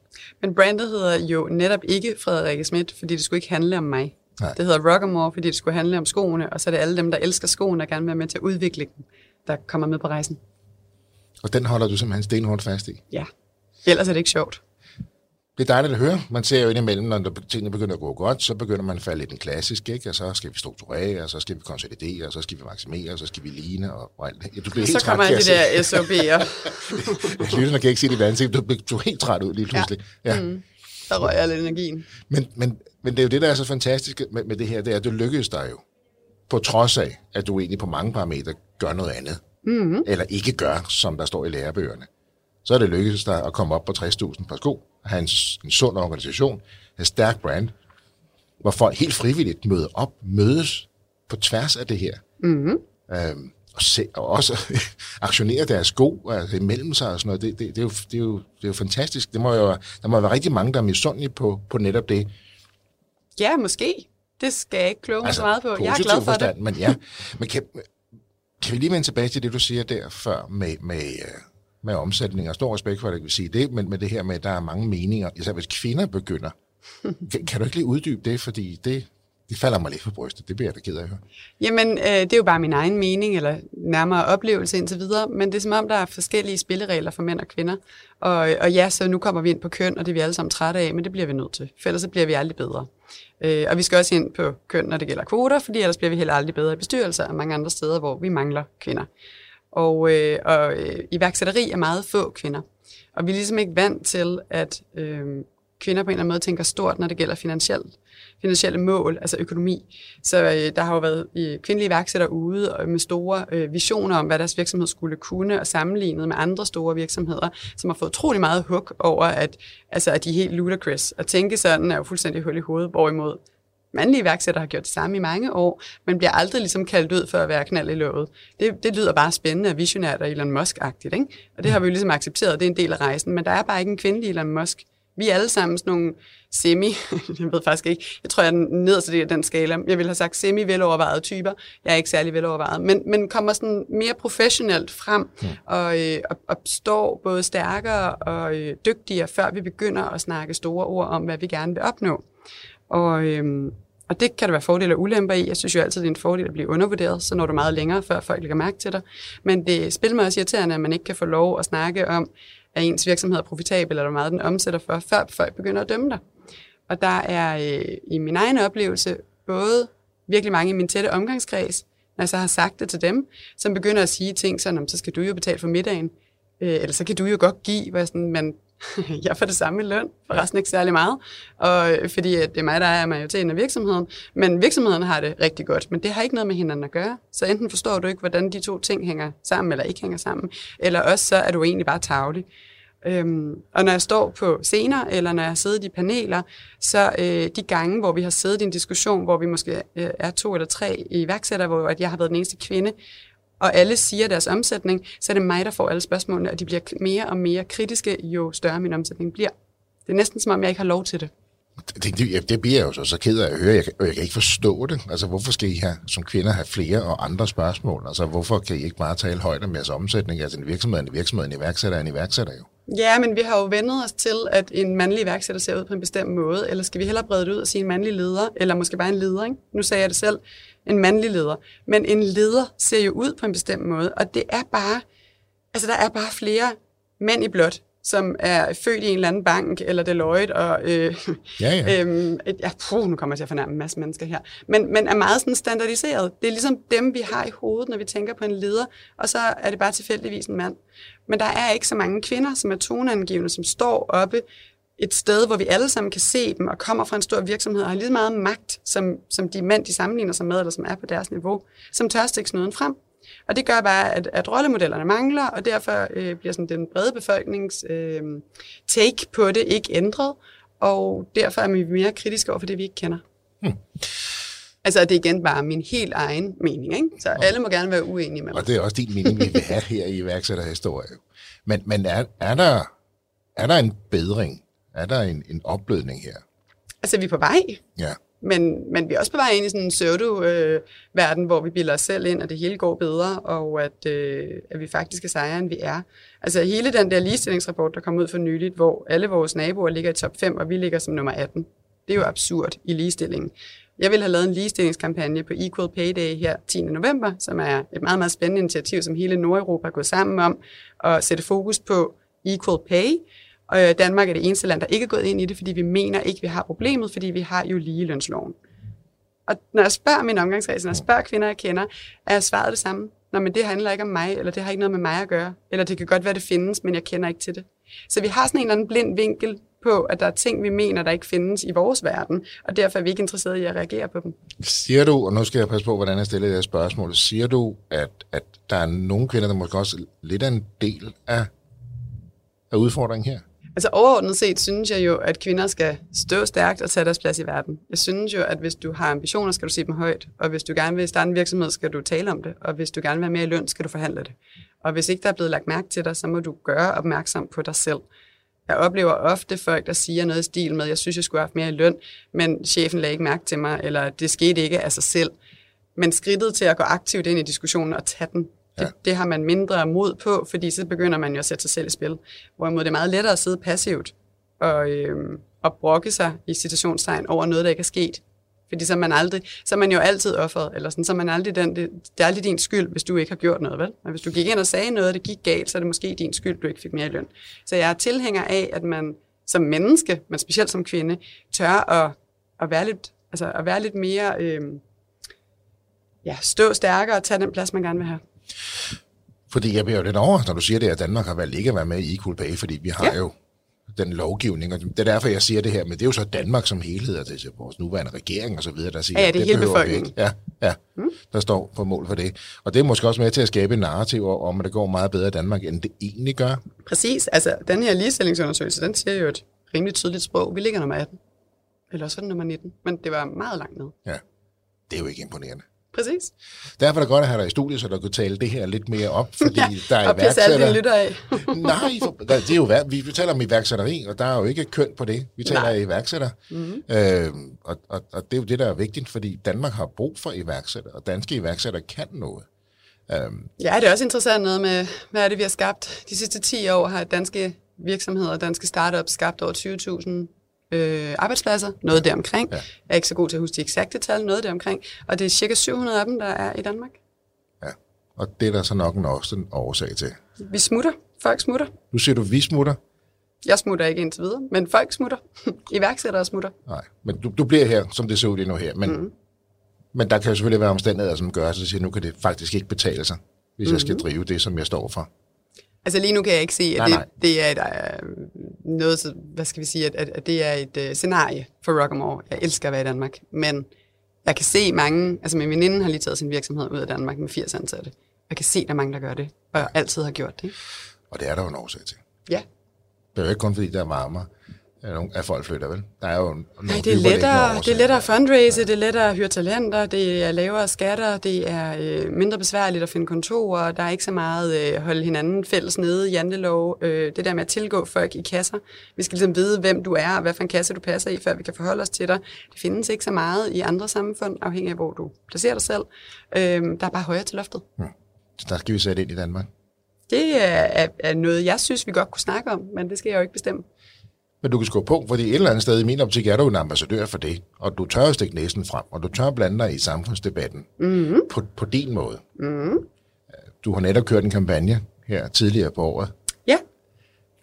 Men brandet hedder jo netop ikke Frederikke Schmidt, fordi det skulle ikke handle om mig. Nej. Det hedder Rockamore, fordi det skulle handle om skoene, og så er det alle dem, der elsker skoene og gerne vil være med til at udvikle dem, der kommer med på rejsen. Og den holder du simpelthen stenhårdt fast i. Ja. Ellers er det ikke sjovt. Det er dejligt at høre. Man ser jo indimellem, når tingene begynder at gå godt, så begynder man at falde i den klassiske, ikke? Og så skal vi strukturere, og så skal vi konsolidere, og så skal vi maksimere, og så skal vi ligne, og, og alt det. Ja, du bliver Så helt kommer træt, alle de der SOB'er. Lytterne kan ikke se det i ansigt, du bliver er helt træt ud lige pludselig. Ja. ja. Mm. Der røg alle energien. Men, men, men det er jo det, der er så fantastisk med, med det her, det er, at det lykkedes dig jo. På trods af, at du egentlig på mange parametre gør noget andet. Mm-hmm. Eller ikke gør, som der står i lærebøgerne. Så er det lykkedes dig at komme op på 60.000 par sko, have en, en sund organisation, en stærk brand, hvor folk helt frivilligt møder op, mødes på tværs af det her. Mm-hmm. Øhm, og, se, og også aktionere deres sko altså imellem sig og sådan noget, det, det, det, er jo, det, er jo, det er jo fantastisk. Det må jo, der må være rigtig mange, der er misundelige på, på netop det. Ja, måske. Det skal jeg ikke kloge altså, så meget på. Jeg er glad for forstand, det. Men ja, men kan, kan vi lige vende tilbage til det, du siger der før med, med, øh, med omsætning, og stor respekt for, at jeg kan sige det, men med det her med, at der er mange meninger, især hvis kvinder begynder. kan, kan du ikke lige uddybe det, fordi det, det falder mig lidt på brystet. Det bliver jeg da ked af at høre. Jamen, øh, det er jo bare min egen mening, eller nærmere oplevelse indtil videre, men det er som om, der er forskellige spilleregler for mænd og kvinder. Og, og ja, så nu kommer vi ind på køn, og det er vi alle sammen trætte af, men det bliver vi nødt til, for ellers så bliver vi aldrig bedre. Øh, og vi skal også ind på køn, når det gælder kvoter, fordi ellers bliver vi heller aldrig bedre i bestyrelser og mange andre steder, hvor vi mangler kvinder. Og, øh, og øh, iværksætteri er meget få kvinder. Og vi er ligesom ikke vant til, at øh, kvinder på en eller anden måde tænker stort, når det gælder finansielt finansielle mål, altså økonomi. Så øh, der har jo været øh, kvindelige iværksættere ude og med store øh, visioner om, hvad deres virksomhed skulle kunne, og sammenlignet med andre store virksomheder, som har fået utrolig meget hug over, at, altså, at de er helt ludicrous. At tænke sådan er jo fuldstændig hul i hovedet, hvorimod mandlige iværksættere har gjort det samme i mange år, men bliver aldrig ligesom kaldt ud for at være knald i låget. Det, det lyder bare spændende og visionært og Elon Musk-agtigt, ikke? Og det har vi jo ligesom accepteret, det er en del af rejsen, men der er bare ikke en kvindelig Elon Musk. Vi er alle sammen sådan nogle semi, jeg ved faktisk ikke, jeg tror, jeg er nederst af den skala. Jeg vil have sagt semi-velovervejede typer. Jeg er ikke særlig velovervejet, men, men kommer sådan mere professionelt frem ja. og, øh, og, og står både stærkere og øh, dygtigere, før vi begynder at snakke store ord om, hvad vi gerne vil opnå. Og, øh, og det kan der være fordele og ulemper i. Jeg synes jo altid, det er en fordel at blive undervurderet, så når du meget længere, før folk lægger mærke til dig. Men det spiller mig også irriterende, at man ikke kan få lov at snakke om, at ens virksomhed er profitabel, eller hvor meget den omsætter for, før folk begynder at dømme dig. Og der er øh, i min egen oplevelse både virkelig mange i min tætte omgangskreds, når jeg så har sagt det til dem, som begynder at sige ting sådan, så skal du jo betale for middagen, øh, eller så kan du jo godt give, hvor jeg sådan, men jeg får det samme i løn, for resten ikke særlig meget, og, øh, fordi det er mig, der er majoriteten af virksomheden, men virksomheden har det rigtig godt, men det har ikke noget med hinanden at gøre, så enten forstår du ikke, hvordan de to ting hænger sammen, eller ikke hænger sammen, eller også så er du egentlig bare tavlig. Øhm, og når jeg står på scener, eller når jeg sidder i i paneler, så øh, de gange, hvor vi har siddet i en diskussion, hvor vi måske øh, er to eller tre iværksættere, hvor at jeg har været den eneste kvinde, og alle siger deres omsætning, så er det mig, der får alle spørgsmålene, og de bliver mere og mere kritiske, jo større min omsætning bliver. Det er næsten som om, jeg ikke har lov til det. Det, det, det bliver jeg jo så, så ked af at høre. Jeg, jeg kan ikke forstå det. Altså, hvorfor skal I have, som kvinder have flere og andre spørgsmål? Altså, hvorfor kan I ikke bare tale højt om jeres omsætning? Altså, en virksomhed er en virksomhed, en iværksætter er en iværksætter jo. Ja, men vi har jo vendet os til, at en mandlig iværksætter ser ud på en bestemt måde, eller skal vi hellere brede det ud og sige en mandlig leder, eller måske bare en leder, ikke? Nu sagde jeg det selv, en mandlig leder. Men en leder ser jo ud på en bestemt måde, og det er bare, altså der er bare flere mænd i blåt, som er født i en eller anden bank, eller Deloitte, og øh, ja, ja. øhm, ja, puh, nu kommer jeg til at fornærme en masse mennesker her, men, men er meget sådan standardiseret. Det er ligesom dem, vi har i hovedet, når vi tænker på en leder, og så er det bare tilfældigvis en mand. Men der er ikke så mange kvinder, som er toneangivende, som står oppe et sted, hvor vi alle sammen kan se dem, og kommer fra en stor virksomhed, og har lige meget magt, som, som de mænd, de sammenligner sig med, eller som er på deres niveau, som tør stikke snuden frem. Og det gør bare, at, at rollemodellerne mangler, og derfor øh, bliver sådan den brede befolknings øh, take på det ikke ændret, og derfor er vi mere kritiske over for det, vi ikke kender. Hmm. Altså, det er igen bare min helt egen mening, ikke? Så okay. alle må gerne være uenige med mig. Og det er også din mening, vi vil have her i iværksætterhistorie. Men, men er, er, der, er der en bedring? Er der en, en opblødning her? Altså, vi er på vej. Ja. Men, men vi er også på vej ind i sådan en pseudo-verden, øh, hvor vi bilder os selv ind, at det hele går bedre, og at, øh, at vi faktisk er sejre, end vi er. Altså hele den der ligestillingsrapport, der kom ud for nyligt, hvor alle vores naboer ligger i top 5, og vi ligger som nummer 18. Det er jo absurd i ligestillingen. Jeg vil have lavet en ligestillingskampagne på Equal Pay Day her 10. november, som er et meget, meget spændende initiativ, som hele Nordeuropa er gået sammen om at sætte fokus på equal pay, og øh, Danmark er det eneste land, der ikke er gået ind i det, fordi vi mener ikke, vi har problemet, fordi vi har jo lige lønsloven. Og når jeg spørger min omgangskreds, når jeg spørger kvinder, jeg kender, er jeg svaret det samme. Nå, men det handler ikke om mig, eller det har ikke noget med mig at gøre. Eller det kan godt være, det findes, men jeg kender ikke til det. Så vi har sådan en eller anden blind vinkel på, at der er ting, vi mener, der ikke findes i vores verden, og derfor er vi ikke interesserede i at reagere på dem. Siger du, og nu skal jeg passe på, hvordan jeg stiller det her spørgsmål, siger du, at, at der er nogle kvinder, der måske også lidt er en del af, af udfordringen her? Altså overordnet set synes jeg jo, at kvinder skal stå stærkt og tage deres plads i verden. Jeg synes jo, at hvis du har ambitioner, skal du sige dem højt. Og hvis du gerne vil starte en virksomhed, skal du tale om det. Og hvis du gerne vil være mere i løn, skal du forhandle det. Og hvis ikke der er blevet lagt mærke til dig, så må du gøre opmærksom på dig selv. Jeg oplever ofte folk, der siger noget i stil med, jeg synes, jeg skulle have haft mere i løn, men chefen lagde ikke mærke til mig, eller det skete ikke af sig selv. Men skridtet til at gå aktivt ind i diskussionen og tage den, ja. det har man mindre mod på, fordi så begynder man jo at sætte sig selv i spil. Hvorimod det er meget lettere at sidde passivt og, øh, og brokke sig i situationstegn over noget, der ikke er sket. Fordi så er man, aldrig, så er man jo altid offeret, eller sådan, så er man aldrig den, det, det er aldrig din skyld, hvis du ikke har gjort noget, vel? Men hvis du gik ind og sagde noget, og det gik galt, så er det måske din skyld, du ikke fik mere løn. Så jeg er tilhænger af, at man som menneske, men specielt som kvinde, tør at, at, være, lidt, altså at være lidt mere, øh, ja, stå stærkere og tage den plads, man gerne vil have. Fordi jeg bliver jo lidt over, når du siger det, at Danmark har valgt ikke at være med i Equal Pay, fordi vi har ja. jo den lovgivning, og det er derfor, jeg siger det her, men det er jo så Danmark som helhed, og det er vores nuværende regering og så videre, der siger, ja, ja, det er det hele befolkningen. Ja, ja, mm. der står på mål for det. Og det er måske også med til at skabe en narrativ om, at det går meget bedre i Danmark, end det egentlig gør. Præcis. Altså, den her ligestillingsundersøgelse, den siger jo et rimelig tydeligt sprog. Vi ligger nummer 18. Eller også nummer 19. Men det var meget langt ned. Ja, det er jo ikke imponerende. Præcis. Derfor er det godt at have dig i studiet, så der kunne tale det her lidt mere op, fordi ja, der er og iværksætter... Og lytter af. Nej, for, det er jo, vi, vi taler om iværksætteri, og der er jo ikke køn på det. Vi taler af iværksætter. Mm-hmm. Øh, og, og, og det er jo det, der er vigtigt, fordi Danmark har brug for iværksætter, og danske iværksætter kan noget. Um, ja, det er også interessant noget med, hvad er det, vi har skabt. De sidste 10 år har danske virksomheder, danske startups skabt over 20.000 øh, arbejdspladser, noget deromkring. Ja. Jeg er ikke så god til at huske de eksakte tal, noget deromkring. Og det er cirka 700 af dem, der er i Danmark. Ja, og det er der så nok en også en årsag til. Vi smutter. Folk smutter. Nu siger du, vi smutter. Jeg smutter ikke indtil videre, men folk smutter. Iværksættere smutter. Nej, men du, du bliver her, som det ser ud endnu her. Men, mm. men der kan jo selvfølgelig være omstændigheder, som gør, at nu kan det faktisk ikke betale sig, hvis mm. jeg skal mhm. drive det, som jeg står for. Altså lige nu kan jeg ikke se, at nej, det, nej. det er et, uh, noget, så, hvad skal vi sige, at, at, at det er et uh, scenarie for Rockamore. Jeg elsker at være i Danmark, men jeg kan se mange, altså min veninde har lige taget sin virksomhed ud af Danmark med 80 ansatte. Jeg kan se, at der er mange, der gør det, og ja. altid har gjort det. Og det er der jo en årsag til. Ja. Det er jo ikke kun fordi, der er varmere at folk flytter, vel? Der er jo nogle Nej, det er lettere, det er lettere at fundraise, ja. det er lettere at hyre talenter, det er lavere skatter, det er øh, mindre besværligt at finde kontorer, der er ikke så meget øh, holde hinanden fælles nede i jantelov. Øh, det der med at tilgå folk i kasser. Vi skal ligesom vide, hvem du er, og hvad for en kasse du passer i, før vi kan forholde os til dig. Det findes ikke så meget i andre samfund, afhængig af, hvor du placerer dig selv. Øh, der er bare højere til loftet. Hmm. Så der skal vi sætte ind i Danmark. Det er, er, er noget, jeg synes, vi godt kunne snakke om, men det skal jeg jo ikke bestemme. Men du kan skubbe på, fordi et eller andet sted i min optik er du en ambassadør for det, og du tør at stikke næsen frem, og du tør at blande dig i samfundsdebatten mm-hmm. på, på din måde. Mm-hmm. Du har netop kørt en kampagne her tidligere på året, ja.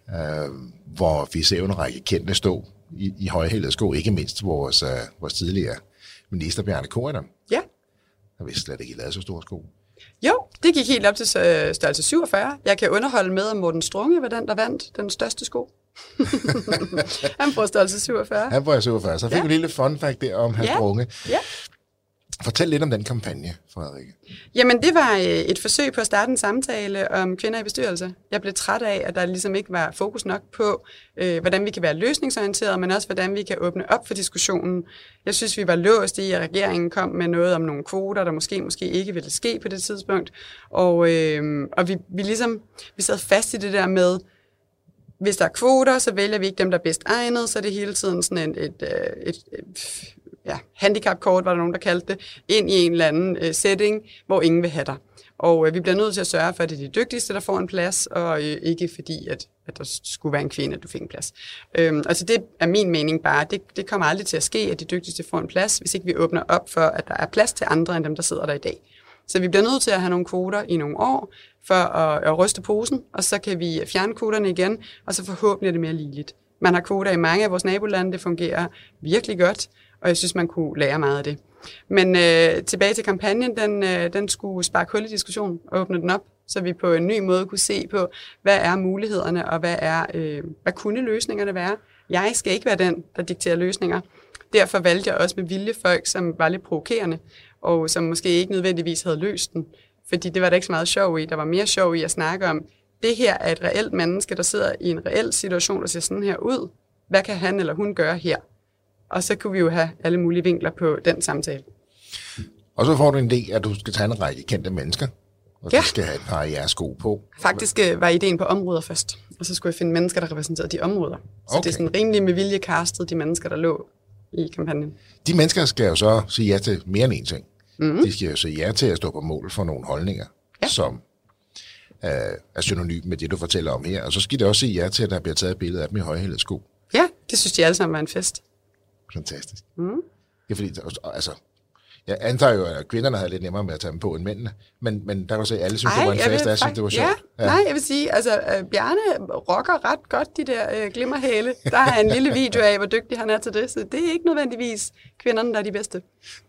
øh, hvor vi ser en række kendte stå i, i højhældede sko, ikke mindst vores, uh, vores tidligere minister Bjarne Korydon. Ja. Jeg vidste slet ikke, I lavede så store sko. Jo, det gik helt op til øh, størrelse 47. Jeg kan underholde med, at Morten Strunge var den, der vandt den største sko. han får størrelse 47. Han får 47. Så fik ja. vi en lille fun fact der om hans ja. Brunge. Ja. Fortæl lidt om den kampagne, Frederikke. Jamen, det var øh, et forsøg på at starte en samtale om kvinder i bestyrelse. Jeg blev træt af, at der ligesom ikke var fokus nok på, øh, hvordan vi kan være løsningsorienterede, men også hvordan vi kan åbne op for diskussionen. Jeg synes, vi var låst i, at regeringen kom med noget om nogle kvoter, der måske måske ikke ville ske på det tidspunkt. Og, øh, og vi, vi ligesom vi sad fast i det der med, hvis der er kvoter, så vælger vi ikke dem, der er bedst egnet, så er det hele tiden sådan et, øh, et, øh, et, et ja, handicapkort, var der nogen, der kaldte det, ind i en eller anden øh, setting, hvor ingen vil have dig. Og vi bliver nødt til at sørge for, at det er de dygtigste, der får en plads, og ikke fordi, at, at der skulle være en kvinde, at du fik en plads. Øhm, altså det er min mening bare, det, det kommer aldrig til at ske, at de dygtigste får en plads, hvis ikke vi åbner op for, at der er plads til andre end dem, der sidder der i dag. Så vi bliver nødt til at have nogle kvoter i nogle år, for at, at ryste posen, og så kan vi fjerne kvoterne igen, og så forhåbentlig er det mere ligeligt. Man har kvoter i mange af vores nabolande, det fungerer virkelig godt, og jeg synes, man kunne lære meget af det. Men øh, tilbage til kampagnen, den, øh, den skulle sparke hul i diskussionen og åbne den op, så vi på en ny måde kunne se på, hvad er mulighederne, og hvad, er, øh, hvad kunne løsningerne være. Jeg skal ikke være den, der dikterer løsninger. Derfor valgte jeg også med vilje folk, som var lidt provokerende, og som måske ikke nødvendigvis havde løst den. Fordi det var der ikke så meget sjov i. Der var mere sjov i at snakke om, det her er et reelt menneske, der sidder i en reel situation, der ser sådan her ud. Hvad kan han eller hun gøre her? Og så kunne vi jo have alle mulige vinkler på den samtale. Og så får du en idé, at du skal tage en række kendte mennesker, og ja. De skal have et par af jeres sko på. Faktisk øh, var ideen på områder først, og så skulle jeg finde mennesker, der repræsenterede de områder. Så Okay. det er sådan rimelig med vilje castet, de mennesker, der lå i kampagnen. De mennesker skal jo så sige ja til mere end en ting. Mm. De skal jo sige ja til at stå på mål for nogle holdninger, ja. Som øh, er synonym med det, du fortæller om her. Og så skal de også sige ja til, at der bliver taget et billede af dem i højhældet sko. Ja, det synes de alle sammen var en fest. Fantastisk. Mm. Ja, fordi, altså, jeg antager jo, at kvinderne havde lidt nemmere med at tage dem på end mændene, men, men der kan se, at alle synes, det var en fest, jeg synes, det var sjovt. Ja, nej, jeg vil sige, altså øh, Bjarne rocker ret godt de der øh, glimmerhæle. Der er en lille video af, hvor dygtig han er til det, så det er ikke nødvendigvis kvinderne, der er de bedste.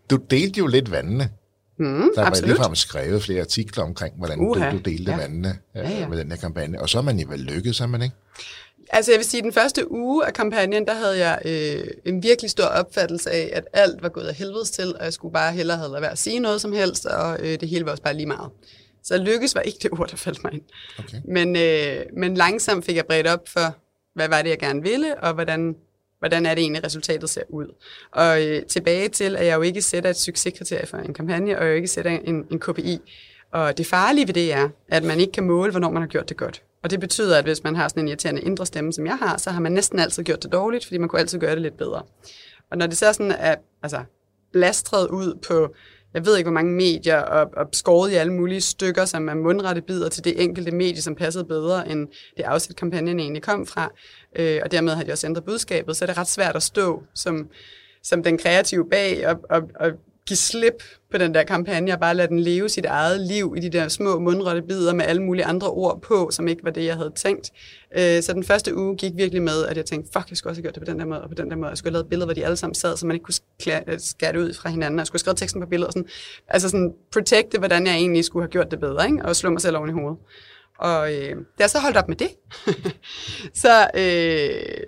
Du delte jo lidt vandene. Mm, Der var ligefrem skrevet flere artikler omkring, hvordan Uha, du, du delte ja. ja. vandene øh, Ja, ja. med den her kampagne. Og så er man jo vel lykkedes, er man ikke? Altså jeg vil sige, at den første uge af kampagnen, der havde jeg øh, en virkelig stor opfattelse af, at alt var gået af helvedes til, og jeg skulle bare hellere have lavet være at sige noget som helst, og øh, det hele var også bare lige meget. Så lykkes var ikke det ord, der faldt mig ind. Okay. Men, øh, men langsomt fik jeg bredt op for, hvad var det, jeg gerne ville, og hvordan, hvordan er det egentlig, resultatet ser ud. Og øh, tilbage til, at jeg jo ikke sætter et succeskriterie for en kampagne, og jeg jo ikke sætter en, en KPI. Og det farlige ved det er, at man ikke kan måle, hvornår man har gjort det godt. Og det betyder, at hvis man har sådan en irriterende indre stemme, som jeg har, så har man næsten altid gjort det dårligt, fordi man kunne altid gøre det lidt bedre. Og når det så sådan er altså, blastret ud på, jeg ved ikke hvor mange medier, og, og skåret i alle mulige stykker, som man mundrette bider til det enkelte medie, som passede bedre, end det afsæt kampagnen egentlig kom fra, øh, og dermed har de også ændret budskabet, så er det ret svært at stå som, som den kreative bag og, og, og give slip på den der kampagne, og bare lade den leve sit eget liv i de der små mundrette bidder med alle mulige andre ord på, som ikke var det, jeg havde tænkt. Øh, så den første uge gik virkelig med, at jeg tænkte, fuck, jeg skulle også have gjort det på den der måde, og på den der måde. Jeg skulle have lavet billeder, hvor de alle sammen sad, så man ikke kunne øh, skære ud fra hinanden. Jeg skulle have skrevet teksten på billedet, og sådan, altså sådan protecte, hvordan jeg egentlig skulle have gjort det bedre, ikke? og slå mig selv oven i hovedet. Og øh, da jeg så holdt op med det, så, øh,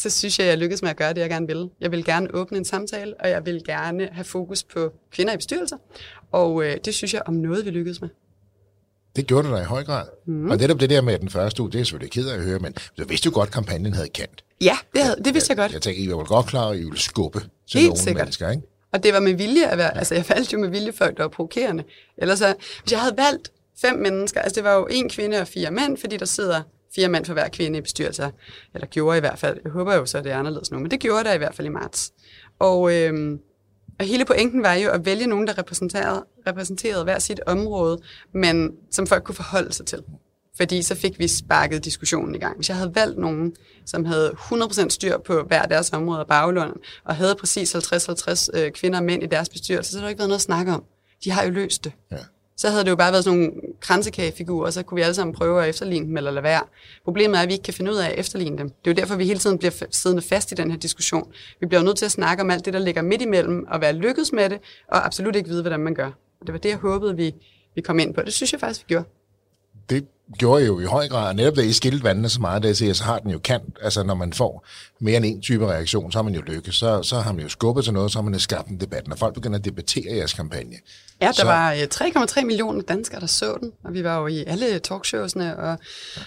så synes jeg, jeg lykkedes med at gøre det, jeg gerne ville. Jeg vil gerne åbne en samtale, og jeg vil gerne have fokus på kvinder i bestyrelser. Og øh, det synes jeg om noget, vi lykkedes med. Det gjorde du da i høj grad. Mm. Og netop det der med den første uge, det er jeg selvfølgelig ked af at høre, men du vidste jo godt, at kampagnen havde kendt. Ja, det, havde, det vidste jeg godt. Jeg tænker, I var godt klar, at I ville skubbe til Helt nogle sikkert. mennesker, ikke? Og det var med vilje at være, altså jeg valgte jo med vilje folk, der var provokerende. Ellers så, hvis jeg havde valgt fem mennesker, altså det var jo en kvinde og fire mænd, fordi der sidder fire mænd for hver kvinde i bestyrelser, eller gjorde i hvert fald. Jeg håber jo så, at det er anderledes nu, men det gjorde der i hvert fald i marts. Og, øh, og hele pointen var jo at vælge nogen, der repræsenterede, repræsenterede hver sit område, men som folk kunne forholde sig til. Fordi så fik vi sparket diskussionen i gang. Hvis jeg havde valgt nogen, som havde 100% styr på hver deres område af baglunden, og havde præcis 50-50 øh, kvinder og mænd i deres bestyrelse, så havde der ikke været noget at snakke om. De har jo løst det. Ja. Så havde det jo bare været sådan nogle kransekagefigurer, og så kunne vi alle sammen prøve at efterligne dem eller lade være. Problemet er, at vi ikke kan finde ud af at efterligne dem. Det er jo derfor, vi hele tiden bliver siddende fast i den her diskussion. Vi bliver jo nødt til at snakke om alt det, der ligger midt imellem, og være lykkedes med det, og absolut ikke vide, hvordan man gør. Og det var det, jeg håbede, vi, vi kom ind på. Det synes jeg faktisk, vi gjorde. Det gjorde jo i høj grad, og netop da I skilte vandene så meget, der siger, så har den jo kant. Altså, når man får mere end en type reaktion, så har man jo lykkes. Så, så har man jo skubbet til noget, så har man jo skabt en debat. Når folk begynder at debattere jeres kampagne, Ja, der Så- var øh, 3,3 millioner danskere, der så den, og vi var jo i alle talkshowsene, og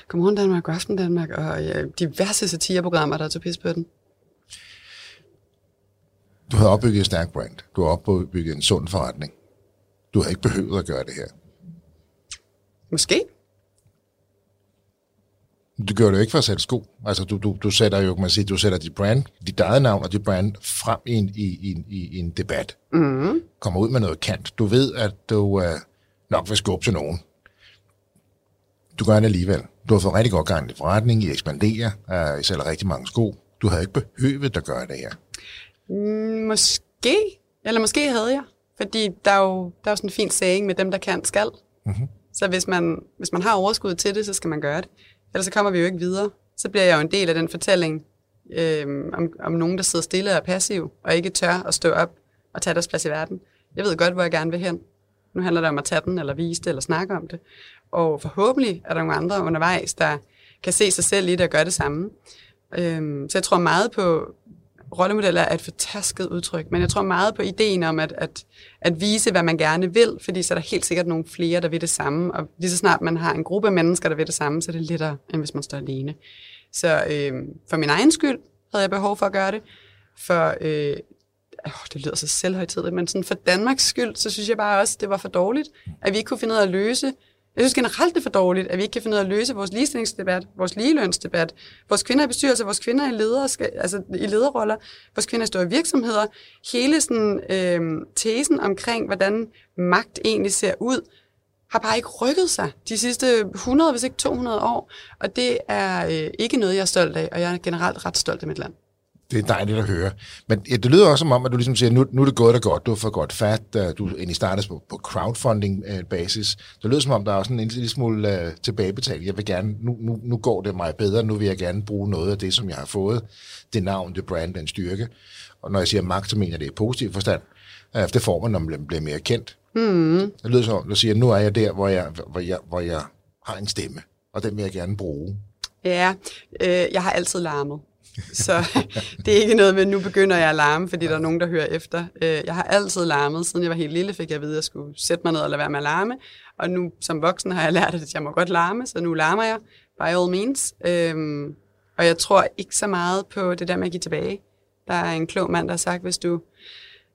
Godmorgen Danmark, Godaften Danmark, og øh, diverse satireprogrammer, der tog pis på den. du havde opbygget et stærkt brand. Du har opbygget en sund forretning. Du havde ikke behøvet at gøre det her. Måske. Du gør det jo ikke for at sætte sko. Altså, du, du, du sætter jo, kan man sige, du sætter dit brand, dit eget navn og dit brand frem i en, i, i, i, en debat. Mm. Kommer ud med noget kant. Du ved, at du uh, nok vil skubbe til nogen. Du gør det alligevel. Du har fået rigtig godt gang i forretning, I ekspanderer, uh, I sælger rigtig mange sko. Du havde ikke behøvet at gøre det her. Mm, Måske. Eller måske havde jeg. Fordi der er jo, der er jo sådan en fin saying med dem, der kan, skal. Mm-hmm. Så hvis man, hvis man har overskud til det, så skal man gøre det. Ellers så kommer vi jo ikke videre. Så bliver jeg jo en del af den fortælling øh, om, om nogen, der sidder stille og er passiv, og ikke tør at stå op og tage deres plads i verden. Jeg ved godt, hvor jeg gerne vil hen. Nu handler det om at tage den, eller vise det, eller snakke om det. Og forhåbentlig er der nogle andre undervejs, der kan se sig selv i det og gøre det samme. Øhm, så jeg tror meget på rollemodeller er et fortasket udtryk, men jeg tror meget på ideen om at, at, at vise, hvad man gerne vil, fordi så er der helt sikkert nogle flere, der vil det samme, og lige så snart man har en gruppe mennesker, der vil det samme, så er det lettere, end hvis man står alene. Så øh, for min egen skyld havde jeg behov for at gøre det, for øh, oh, det lyder så selvhøjtidligt, men sådan for Danmarks skyld, så synes jeg bare også, det var for dårligt, at vi ikke kunne finde ud af at løse jeg synes generelt, det er for dårligt, at vi ikke kan finde ud af at løse vores ligestillingsdebat, vores ligelønsdebat, vores kvinder i bestyrelser, vores kvinder i, ledere, altså i lederroller, vores kvinder i store virksomheder. Hele sådan, øh, tesen omkring, hvordan magt egentlig ser ud, har bare ikke rykket sig de sidste 100, hvis ikke 200 år. Og det er øh, ikke noget, jeg er stolt af, og jeg er generelt ret stolt af mit land. Det er dejligt at høre. Men ja, det lyder også som om, at du ligesom siger, nu, nu er det gået og godt, du har fået godt fat, du egentlig startede på, på crowdfunding-basis. Det lyder som om, der er også en lille smule uh, tilbagebetaling. Jeg vil gerne, nu, nu, nu går det mig bedre, nu vil jeg gerne bruge noget af det, som jeg har fået. Det navn, det brand, den styrke. Og når jeg siger magt, så mener jeg det i positiv forstand. Uh, det får man, når man bliver mere kendt. Mm. Det lyder som om, du siger, nu er jeg der, hvor jeg, hvor jeg, hvor jeg har en stemme, og den vil jeg gerne bruge. Ja, øh, jeg har altid larmet. Så det er ikke noget med, nu begynder jeg at larme, fordi der er nogen, der hører efter. Øh, jeg har altid larmet. Siden jeg var helt lille, fik jeg at vide, at jeg skulle sætte mig ned og lade være med at larme. Og nu som voksen har jeg lært, at jeg må godt larme, så nu larmer jeg, by all means. Øhm, og jeg tror ikke så meget på det der med at give tilbage. Der er en klog mand, der har sagt, hvis du,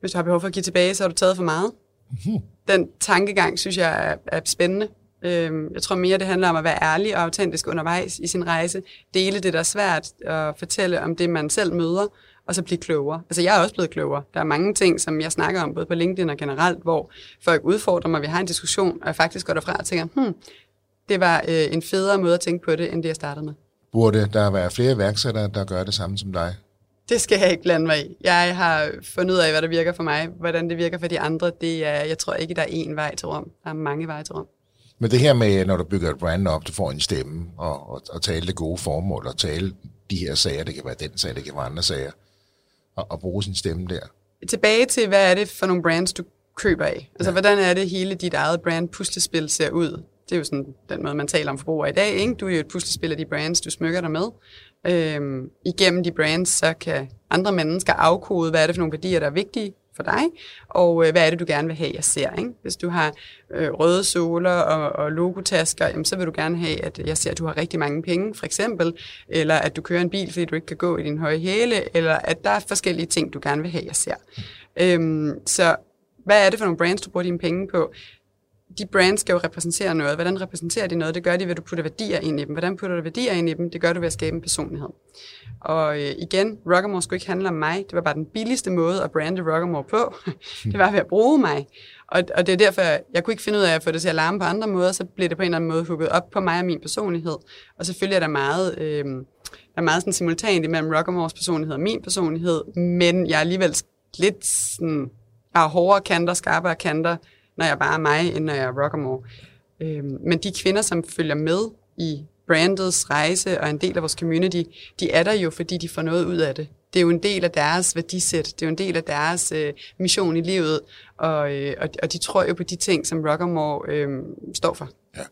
hvis du har behov for at give tilbage, så har du taget for meget. Mhm. Den tankegang, synes jeg, er, er spændende. Øhm, jeg tror mere, det handler om at være ærlig og autentisk undervejs i sin rejse. Dele det, der er svært, og fortælle om det, man selv møder, og så blive klogere. Altså, jeg er også blevet klogere. Der er mange ting, som jeg snakker om, både på LinkedIn og generelt, hvor folk udfordrer mig, vi har en diskussion, og jeg faktisk går derfra og tænker, hmm, det var øh, en federe måde at tænke på det, end det, jeg startede med. Burde der være flere iværksættere, der gør det samme som dig? Det skal jeg ikke blande mig i. Jeg har fundet ud af, hvad der virker for mig. Hvordan det virker for de andre, det er, jeg tror ikke, der er én vej til Rom. Der er mange veje til Rom. Men det her med, når du bygger et brand op, du får en stemme og, og, og tale det gode formål og tale de her sager, det kan være den sag, det kan være andre sager, og, og bruge sin stemme der. Tilbage til, hvad er det for nogle brands, du køber af? Altså, ja. hvordan er det hele dit eget brand puslespil ser ud? Det er jo sådan den måde, man taler om forbruger i dag. Ikke? Du er jo et puslespil af de brands, du smykker dig med. Øhm, igennem de brands, så kan andre mennesker afkode, hvad er det for nogle værdier, der er vigtige for dig, og øh, hvad er det, du gerne vil have, jeg ser. Ikke? Hvis du har øh, røde soler og, og logotasker, jamen, så vil du gerne have, at jeg ser, at du har rigtig mange penge, for eksempel, eller at du kører en bil, fordi du ikke kan gå i din høje hæle, eller at der er forskellige ting, du gerne vil have, jeg ser. Øhm, så hvad er det for nogle brands, du bruger dine penge på? De brands skal jo repræsentere noget. Hvordan repræsenterer de noget? Det gør de ved, at du putter værdier ind i dem. Hvordan putter du værdier ind i dem? Det gør du ved at skabe en personlighed. Og øh, igen, Rockamore skulle ikke handle om mig. Det var bare den billigste måde at brande Rockamore på. det var ved at bruge mig. Og, og det er derfor, jeg kunne ikke finde ud af at få det til at larme på andre måder, så blev det på en eller anden måde hugget op på mig og min personlighed. Og selvfølgelig er der meget, øh, der er meget sådan simultant imellem Rockamores personlighed og min personlighed, men jeg er alligevel lidt sådan, jeg har hårdere kanter, skarpere kanter, når jeg bare er mig, end når jeg er Rockamore. Øh, men de kvinder, som følger med i brandets rejse og en del af vores community, de er der jo, fordi de får noget ud af det. Det er jo en del af deres værdisæt, det er jo en del af deres øh, mission i livet, og, øh, og, og de tror jo på de ting, som Rockamore øh, står for. Ja.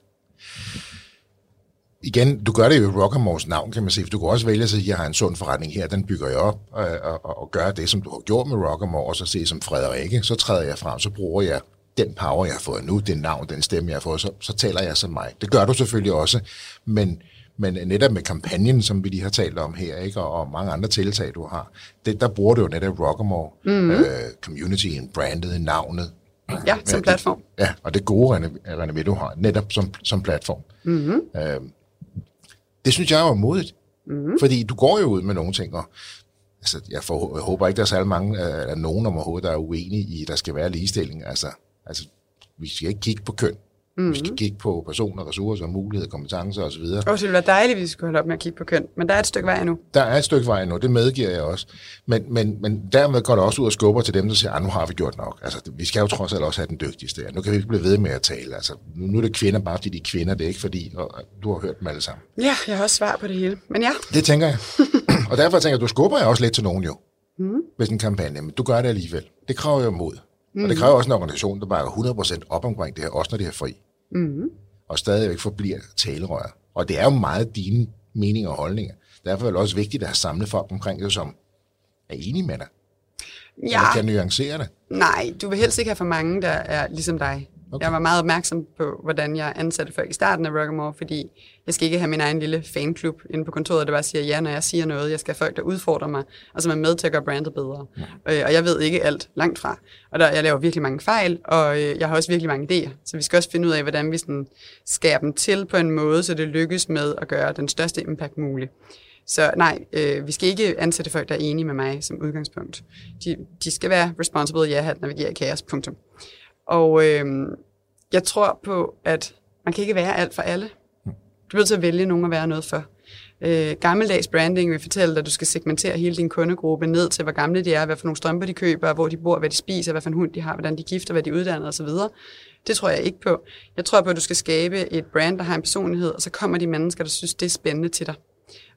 Igen, du gør det jo i Rockamores navn, kan man sige. Du kan også vælge at sige, at jeg har en sund forretning her, den bygger jeg op, øh, og, og, og gør det, som du har gjort med Rockamore, og så se som Frederikke, så træder jeg frem, så bruger jeg den power, jeg har fået nu, den navn, den stemme, jeg har fået, så, så taler jeg som mig. Det gør du selvfølgelig også, men, men netop med kampagnen, som vi lige har talt om her, ikke, og, og mange andre tiltag, du har, det, der bruger du jo netop Rockamore, mm-hmm. øh, communityen, brandet, navnet. Ja, som platform. Det, ja, og det gode renommé, du har, netop som, som platform. Mm-hmm. Øh, det synes jeg er modigt, mm-hmm. fordi du går jo ud med nogle ting, og altså, jeg, får, jeg håber ikke, der er særlig mange, eller nogen om overhovedet, der er uenige i, at der skal være ligestilling. Altså, Altså, vi skal ikke kigge på køn. Mm-hmm. Vi skal mhm. kigge på personer, ressourcer, muligheder, kompetencer osv. Og det ville være dejligt, hvis vi skulle holde op med at kigge på køn, men der er et stykke vej endnu. Der er et stykke vej endnu, det medgiver jeg også. Men, men, men dermed går det også ud og skubber til dem, der siger, at ah, nu har vi gjort nok. Altså, vi skal jo trods alt også have den dygtigste. Nu kan vi ikke blive ved med at tale. Altså, nu er det kvinder, bare fordi de er kvinder, det er ikke fordi, og du har hørt dem alle sammen. Ja, jeg har også svar på det hele. Men ja. Det tænker jeg. og derfor tænker jeg, du skubber jeg også lidt til nogen jo. Mm. Med en kampagne, men du gør det alligevel. Det kræver jo mod. Mm. Og det kræver også en organisation, der bakker 100% op omkring det her, også når det er fri. Mm. Og stadigvæk forbliver talerør. Og det er jo meget dine meninger og holdninger. Derfor er det også vigtigt at have samlet folk omkring det, som er enige med dig? Ja, Eller kan nuancere det? nej, du vil helst ikke have for mange, der er ligesom dig. Okay. Jeg var meget opmærksom på, hvordan jeg ansatte folk i starten af Rockamore, fordi jeg skal ikke have min egen lille fanklub inde på kontoret, der bare siger ja, når jeg siger noget. Jeg skal have folk, der udfordrer mig, og som er med til at gøre brandet bedre. Ja. Øh, og jeg ved ikke alt langt fra. Og der, jeg laver virkelig mange fejl, og øh, jeg har også virkelig mange idéer. Så vi skal også finde ud af, hvordan vi sådan skærer dem til på en måde, så det lykkes med at gøre den største impact mulig. Så nej, øh, vi skal ikke ansætte folk, der er enige med mig som udgangspunkt. De, de skal være responsible, ja, at navigere i kaos, punktum. Og øh, jeg tror på, at man kan ikke være alt for alle. Du er nødt til at vælge nogen at være noget for. Øh, gammeldags branding vil fortælle dig, at du skal segmentere hele din kundegruppe ned til, hvor gamle de er, hvad for nogle strømper de køber, hvor de bor, hvad de spiser, hvad for en hund de har, hvordan de gifter, hvad de uddanner osv. Det tror jeg ikke på. Jeg tror på, at du skal skabe et brand, der har en personlighed, og så kommer de mennesker, der synes, det er spændende til dig.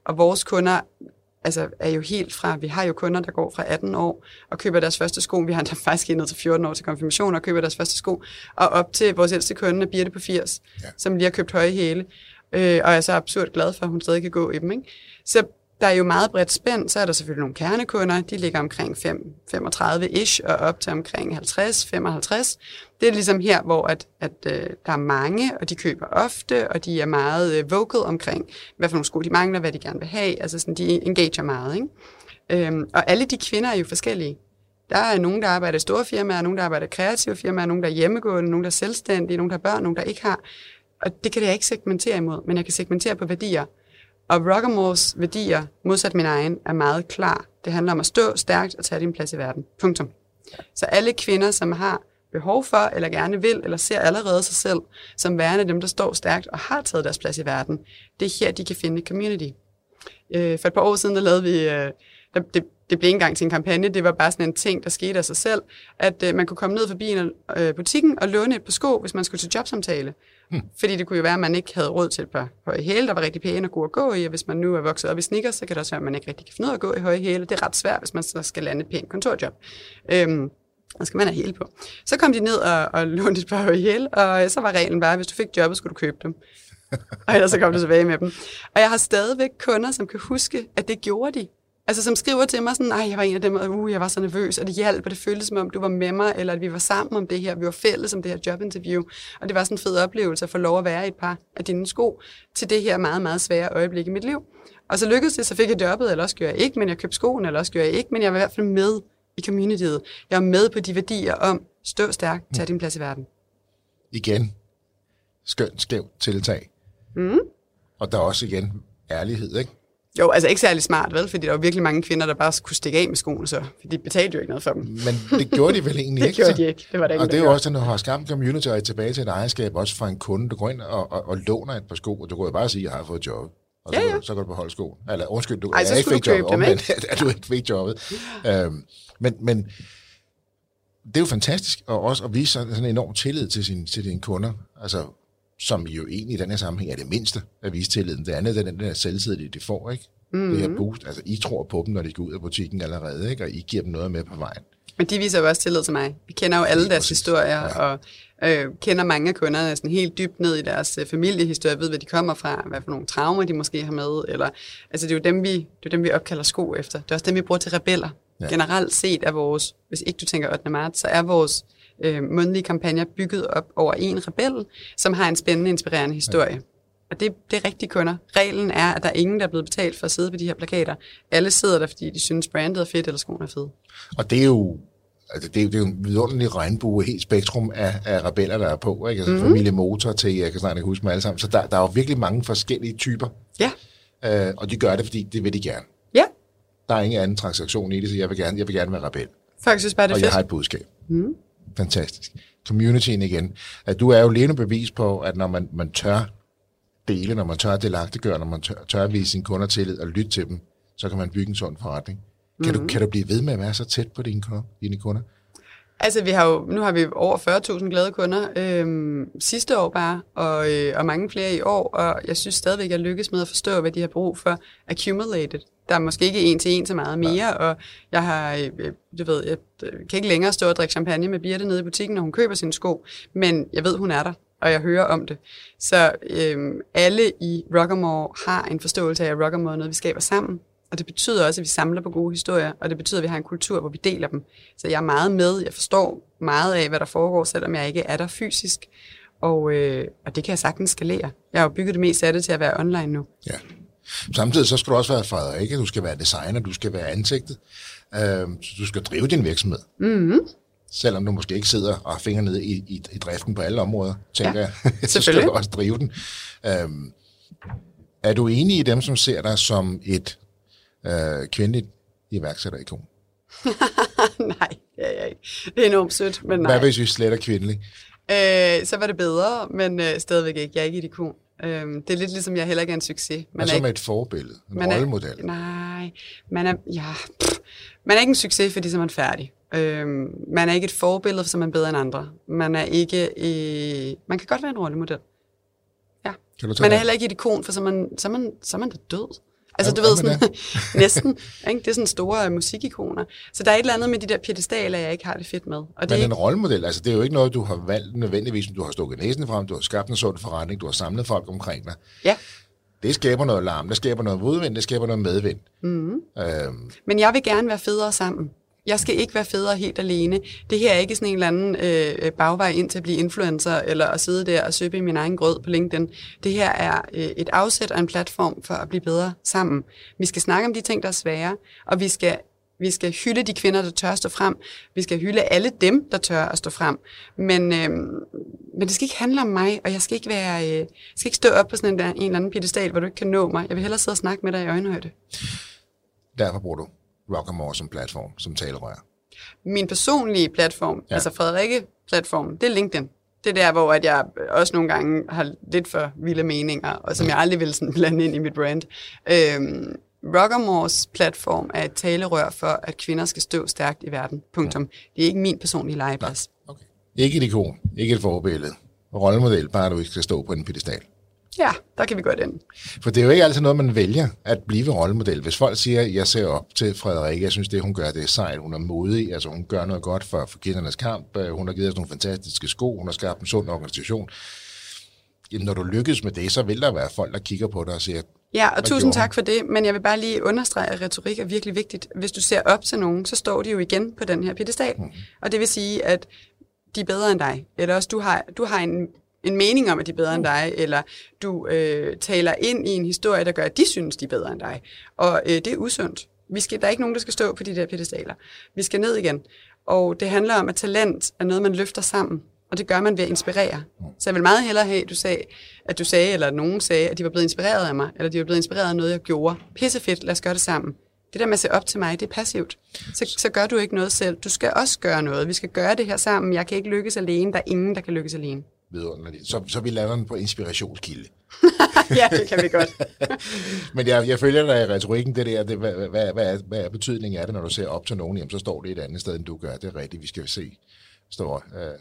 Og vores kunder altså, er jo helt fra, vi har jo kunder, der går fra 18 år og køber deres første sko. Vi har endda faktisk ned til 14 år til konfirmation og køber deres første sko. Og op til vores ældste kunde, Birte på 80, ja. som lige har købt høje hæle. Øh, og er så absurd glad for, at hun stadig kan gå i dem. Ikke? Så der er jo meget bredt spænd. Så er der selvfølgelig nogle kernekunder. De ligger omkring 35-ish og op til omkring 50-55. Det er ligesom her, hvor at, at, øh, der er mange, og de køber ofte, og de er meget øh, vocal omkring, hvad for nogle sko de mangler, hvad de gerne vil have. Altså sådan, de engager meget. Ikke? Øhm, og alle de kvinder er jo forskellige. Der er nogen, der arbejder i store firmaer, nogen, der arbejder i kreative firmaer, nogen, der er hjemmegående, nogen, der er selvstændige, nogen, der har børn, nogen, der ikke har. Og det kan jeg ikke segmentere imod, men jeg kan segmentere på værdier. Og Rockamores værdier, modsat min egen, er meget klar. Det handler om at stå stærkt og tage din plads i verden. Punktum. Så alle kvinder, som har behov for, eller gerne vil, eller ser allerede sig selv som værende dem, der står stærkt og har taget deres plads i verden, det er her, de kan finde community. Øh, for et par år siden, der lavede vi, øh, der, det, det blev ikke engang til en kampagne, det var bare sådan en ting, der skete af sig selv, at øh, man kunne komme ned forbi en, øh, butikken og låne et par sko, hvis man skulle til jobsamtale. Hmm. Fordi det kunne jo være, at man ikke havde råd til et par høje hæle, der var rigtig pæne og gode at gå i, og hvis man nu er vokset op i sneakers, så kan det også være, at man ikke rigtig kan finde ud af at gå i høje hæle. Det er ret svært, hvis man så skal lande et pænt kontorjob. Øhm, og skal man have hæle på. Så kom de ned og, og lånte et par høje hæle, og så var reglen bare, at hvis du fik jobbet, skulle du købe dem. og ellers så kom du tilbage med dem. Og jeg har stadigvæk kunder, som kan huske, at det gjorde de. Altså som skriver til mig sådan, nej, jeg var en af dem, og uh, jeg var så nervøs, og det hjalp, og det føltes som om, du var med mig, eller at vi var sammen om det her, vi var fælles om det her jobinterview, og det var sådan en fed oplevelse at få lov at være i et par af dine sko til det her meget, meget svære øjeblik i mit liv. Og så lykkedes det, så fik jeg jobbet, eller også gjorde jeg ikke, men jeg købte skoen, eller også gjorde jeg ikke, men jeg var i hvert fald med i communityet. Jeg var med på de værdier om, stå stærk, tag din plads i verden. Igen, skønt, skævt tiltag. Mm. Og der er også igen ærlighed, ikke? Jo, altså ikke særlig smart, vel? Fordi der var virkelig mange kvinder, der bare kunne stikke af med skoene, så de betalte jo ikke noget for dem. Men det gjorde de vel egentlig det ikke? gjorde så? de ikke. Det var der ikke, Og det er der jo også, når du har skabt community er tilbage til et ejerskab, også fra en kunde, du går ind og, og, og låner et par sko, og du kan jo bare sige, at jeg har fået job. Og så, Ja, så kan du beholde skoen. Eller undskyld, du, Ej, jeg ikke fik jobbet, dem, omvendt, at du ikke fik jobbet. Øhm, men, men det er jo fantastisk, og også at vise sådan sådan en enorm tillid til, sin, til dine kunder, altså, som jo egentlig i den her sammenhæng er det mindste at vise tilliden. Det andet er den der selvtillid, de får, ikke? Mm-hmm. Det her boost. Altså, I tror på dem, når de går ud af butikken allerede, ikke? Og I giver dem noget med på vejen. Men de viser jo også tillid til mig. Vi kender jo alle deres præcis. historier, Ja. og øh, kender mange af kunderne sådan helt dybt ned i deres øh, familiehistorie, ved, hvad de kommer fra, hvad for nogle traumer de måske har med. Eller, altså, det er jo dem, vi, det er jo dem, vi opkalder sko efter. Det er også dem, vi bruger til rebeller. Ja. Generelt set er vores, hvis ikke du tænker 8. marts, så er vores øh, mundtlige kampagner bygget op over en rebel, som har en spændende, inspirerende historie. Og det, det er rigtige kunder. Reglen er, at der er ingen, der er blevet betalt for at sidde på de her plakater. Alle sidder der, fordi de synes, brandet er fedt, eller skoene er fede. Og det er jo altså det, er, det er jo en vidunderlig regnbue, helt spektrum af, af rebeller, der er på. Ikke? Altså mm. familie motor til, jeg kan snart ikke huske dem alle sammen. Så der, der er jo virkelig mange forskellige typer, Ja, øh, og de gør det, fordi det vil de gerne. ja. Der er ingen anden transaktion i det, så jeg vil gerne, jeg vil gerne være rebel. Folk synes bare, det er og fedt. jeg har et budskab. Mm. Fantastisk. Communityen igen. At du er jo levende bevis på, at når man, man tør dele, når man tør delagtiggøre, når man tør, tør vise sine kunder tillid og lytte til dem, så kan man bygge en sund forretning. Kan, Mhm. du, kan du blive ved med at være så tæt på dine kunder? Dine kunder? Altså, vi har jo, nu har vi over 40.000 glade kunder øhm, sidste år bare, og, øh, og mange flere i år, og jeg synes stadigvæk, jeg lykkes med at forstå, hvad de har brug for accumulated. Der er måske ikke en til en så meget mere, ja. og jeg har, øh, du ved, jeg øh, kan ikke længere stå og drikke champagne med Birte nede i butikken, når hun køber sine sko, men jeg ved, hun er der, og jeg hører om det. Så øhm, alle i Rockamore har en forståelse af, at Rockamore er noget, vi skaber sammen. Og det betyder også, at vi samler på gode historier, og det betyder, at vi har en kultur, hvor vi deler dem. Så jeg er meget med, jeg forstår meget af, hvad der foregår, selvom jeg ikke er der fysisk. Og, øh, og det kan jeg sagtens skalere. Jeg har jo bygget det mest af det til at være online nu. Ja. Samtidig så skal du også være Frederik, du skal være designer, du skal være ansigtet, øh, så du skal drive din virksomhed. Mm-hmm. Selvom du måske ikke sidder og har fingre nede i, i, i driften på alle områder, tænker Ja, jeg, så skal du også drive den. Øh, er du enig i dem, som ser dig som et øh, kvindeligt iværksætterikon? nej, det er jeg ikke. Det er enormt sødt, men nej. Hvad hvis vi slet er kvindelig? Øh, så var det bedre, men øh, stadigvæk ikke. Jeg er ikke et ikon. Øh, det er lidt ligesom, jeg heller ikke er en succes. Man er som ikke, et forbillede, en man er- rollemodel. Nej, man er, ja, pff, man er ikke en succes, fordi så er man færdig. Øhm, man er ikke et forbillede, for så er man bedre end andre. Man er ikke, øh, man kan godt være en rollemodel. Ja. Kan du tage Man er heller ikke et ikon, for så er man, så er man, så er man da død. Altså, du ved sådan, næsten. Ikke? Det er sådan store musikikoner. Så der er et eller andet med de der piedestaler, jeg ikke har det fedt med. Og det er Men ikke, en rollemodel, altså det er jo ikke noget, du har valgt nødvendigvis, du har stukket næsen frem, du har skabt en sund forretning, du har samlet folk omkring dig. ja. Det skaber noget larm, det skaber noget modvind, det skaber noget medvind. Mm-hmm. Øhm, Men jeg vil gerne være federe sammen. Jeg skal ikke være federe helt alene. Det her er ikke sådan en eller anden øh, øh, bagvej ind til at blive influencer, eller at sidde der og søbe i min egen grød på LinkedIn. Det her er øh, et afsæt og en platform for at blive bedre sammen. Vi skal snakke om de ting, der er svære, og vi skal, vi skal hylde de kvinder, der tør at stå frem. Vi skal hylde alle dem, der tør at stå frem. Men, øh, men det skal ikke handle om mig, og jeg skal ikke, være, øh, jeg skal ikke stå op på sådan en, der, en eller anden pedestal, hvor du ikke kan nå mig. Jeg vil hellere sidde og snakke med dig i øjenhøjde. derfor bruger du Rockamore som platform, som talerør. min personlige platform, Ja. altså Frederikke-platform, det er LinkedIn. Det er der, hvor at jeg også nogle gange har lidt for vilde meninger, og som jeg aldrig vil sådan blande ind i mit brand. Øhm, Rockamores platform er et talerør for, at kvinder skal stå stærkt i verden. Punktum. Det er ikke min personlige legeplads. Okay. Ikke et ikon, ikke et forbillede. Rollemodel, bare du ikke skal stå på en pedestal. Ja, der kan vi godt ind. For det er jo ikke altid noget, man vælger at blive rollemodel. Hvis folk siger, jeg ser op til Frederikke, jeg synes, det hun gør, det er sejt, hun er modig, altså hun gør noget godt for, for kvindernes kamp, øh, hun har givet os nogle fantastiske sko, hun har skabt en sund organisation. Jamen, når du lykkes med det, så vil der være folk, der kigger på dig og siger, Ja, og tusind tak for det, men jeg vil bare lige understrege, at retorik er virkelig vigtigt. Hvis du ser op til nogen, så står de jo igen på den her pedestal. Mm. Og det vil sige, at de er bedre end dig. Eller også du har, du har en, en mening om, at de er bedre end dig, eller du øh, taler ind i en historie, der gør, at de synes, de er bedre end dig. Og øh, det er usundt. Vi skal, der er ikke nogen, der skal stå på de der pedestaler. Vi skal ned igen. Og det handler om, at talent er noget, man løfter sammen. Og det gør man ved at inspirere. Så jeg vil meget hellere have, at du sagde, at du sagde, eller at nogen sagde, at de var blevet inspireret af mig, eller de var blevet inspireret af noget, jeg gjorde. Pissefedt, lad os gøre det sammen. Det der med at se op til mig, det er passivt. Så, så gør du ikke noget selv. Du skal også gøre noget. Vi skal gøre det her sammen. Jeg kan ikke lykkes alene. Der er ingen, der kan lykkes alene. Vidunderligt. Så, så vi lander den på inspirationskilde. ja, det kan vi godt. Men jeg, jeg følger dig i retorikken, det der, det, hvad, hvad, hvad, er, hvad er betydningen af det, når du ser op til nogen, jamen så står det et andet sted, end du gør. Det er rigtigt, vi skal se. Står, øh,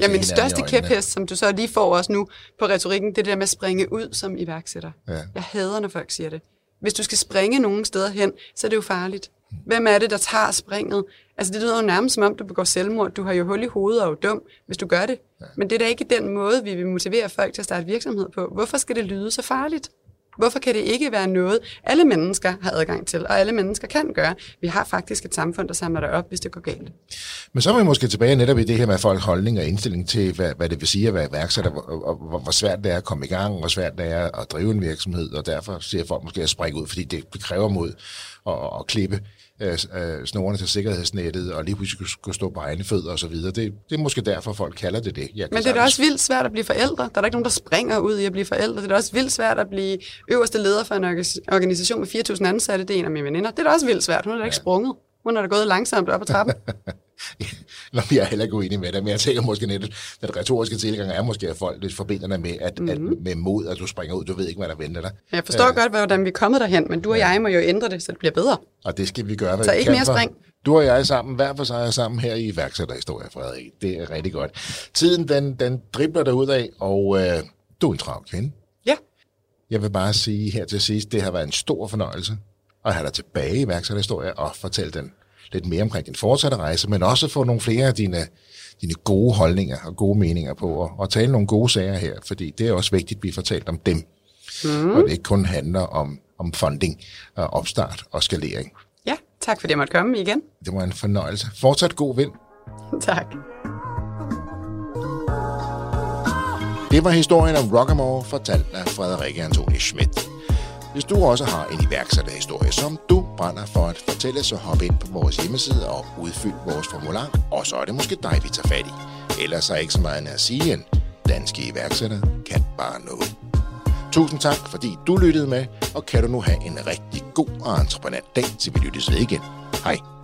Ja, min største kæphest, som du så lige får også nu på retorikken, det er det der med at springe ud som iværksætter. Ja. Jeg hader, når folk siger det. Hvis du skal springe nogen steder hen, så er det jo farligt. Hvem er det, der tager springet? Altså, det lyder jo nærmest som om, du begår selvmord. Du har jo hul i hovedet og er jo dum, hvis du gør det. Ja. Men det er da ikke den måde, vi vil motivere folk til at starte virksomhed på. Hvorfor skal det lyde så farligt? Hvorfor kan det ikke være noget, alle mennesker har adgang til, og alle mennesker kan gøre? Vi har faktisk et samfund, der samler dig op, hvis det går galt. Men så er vi måske tilbage netop i det her med folks holdning og indstilling til, hvad, hvad det vil sige at være iværksætter, og, og, hvor, hvor svært det er at komme i gang, hvor svært det er at drive en virksomhed, og derfor ser folk måske at springe ud, fordi det, det kræver mod at, at klippe øh, snorene til sikkerhedsnettet, og lige pludselig skulle- stå på egne fødder osv. Det, det er måske derfor, folk kalder det det. Men det er da også vildt svært at blive forældre. Der er da ikke nogen, der springer ud i at blive forældre. Det er da også vildt svært at blive øverste leder for en orga- organisation med 4.000 ansatte. Det er en af mine veninder. Det er da også vildt svært. Hun er da ikke sprunget. Hun er da gået langsomt op ad trappen. Nå, jeg er heller ikke uenig med dig, men jeg tænker måske netop, den retoriske tilgang er måske, at folk forbinder dig med, at, mm-hmm. at med mod, at du springer ud, du ved ikke, hvad der venter dig. Jeg forstår godt, hvordan vi er kommet derhen, men du og jeg må jo ændre det, så det bliver bedre. Og det skal vi gøre, hvad Så vi ikke kan mere spring. Du og jeg sammen, hver for sig sammen her i iværksætterhistorie, Frederik. Det er rigtig godt. Tiden, den, den dribler dig af, og øh, du er en travl kvinde. Ja, Jeg vil bare sige her til sidst, det har været en stor fornøjelse at have dig tilbage i iværksætterhistorie og fortælle den lidt mere omkring din fortsatte rejse, men også få nogle flere af dine, dine gode holdninger og gode meninger på, og, og tale nogle gode sager her, fordi det er også vigtigt, at vi får talt om dem, mm. og det ikke kun handler om om funding, og opstart og skalering. Ja, tak fordi jeg måtte komme igen. Det var en fornøjelse. Fortsat god vind. tak. Det var historien om Rockamore, fortalt af Frederikke Antoni Schmidt. Hvis du også har en iværksætterhistorie, som du brænder for at fortælle, så hop ind på vores hjemmeside og udfyld vores formular, og så er det måske dig, vi tager fat i. Ellers er ikke så meget at sige end, danske iværksættere kan bare noget. Tusind tak, fordi du lyttede med, og kan du nu have en rigtig god og entreprenant dag, til vi lyttes ved igen. Hej.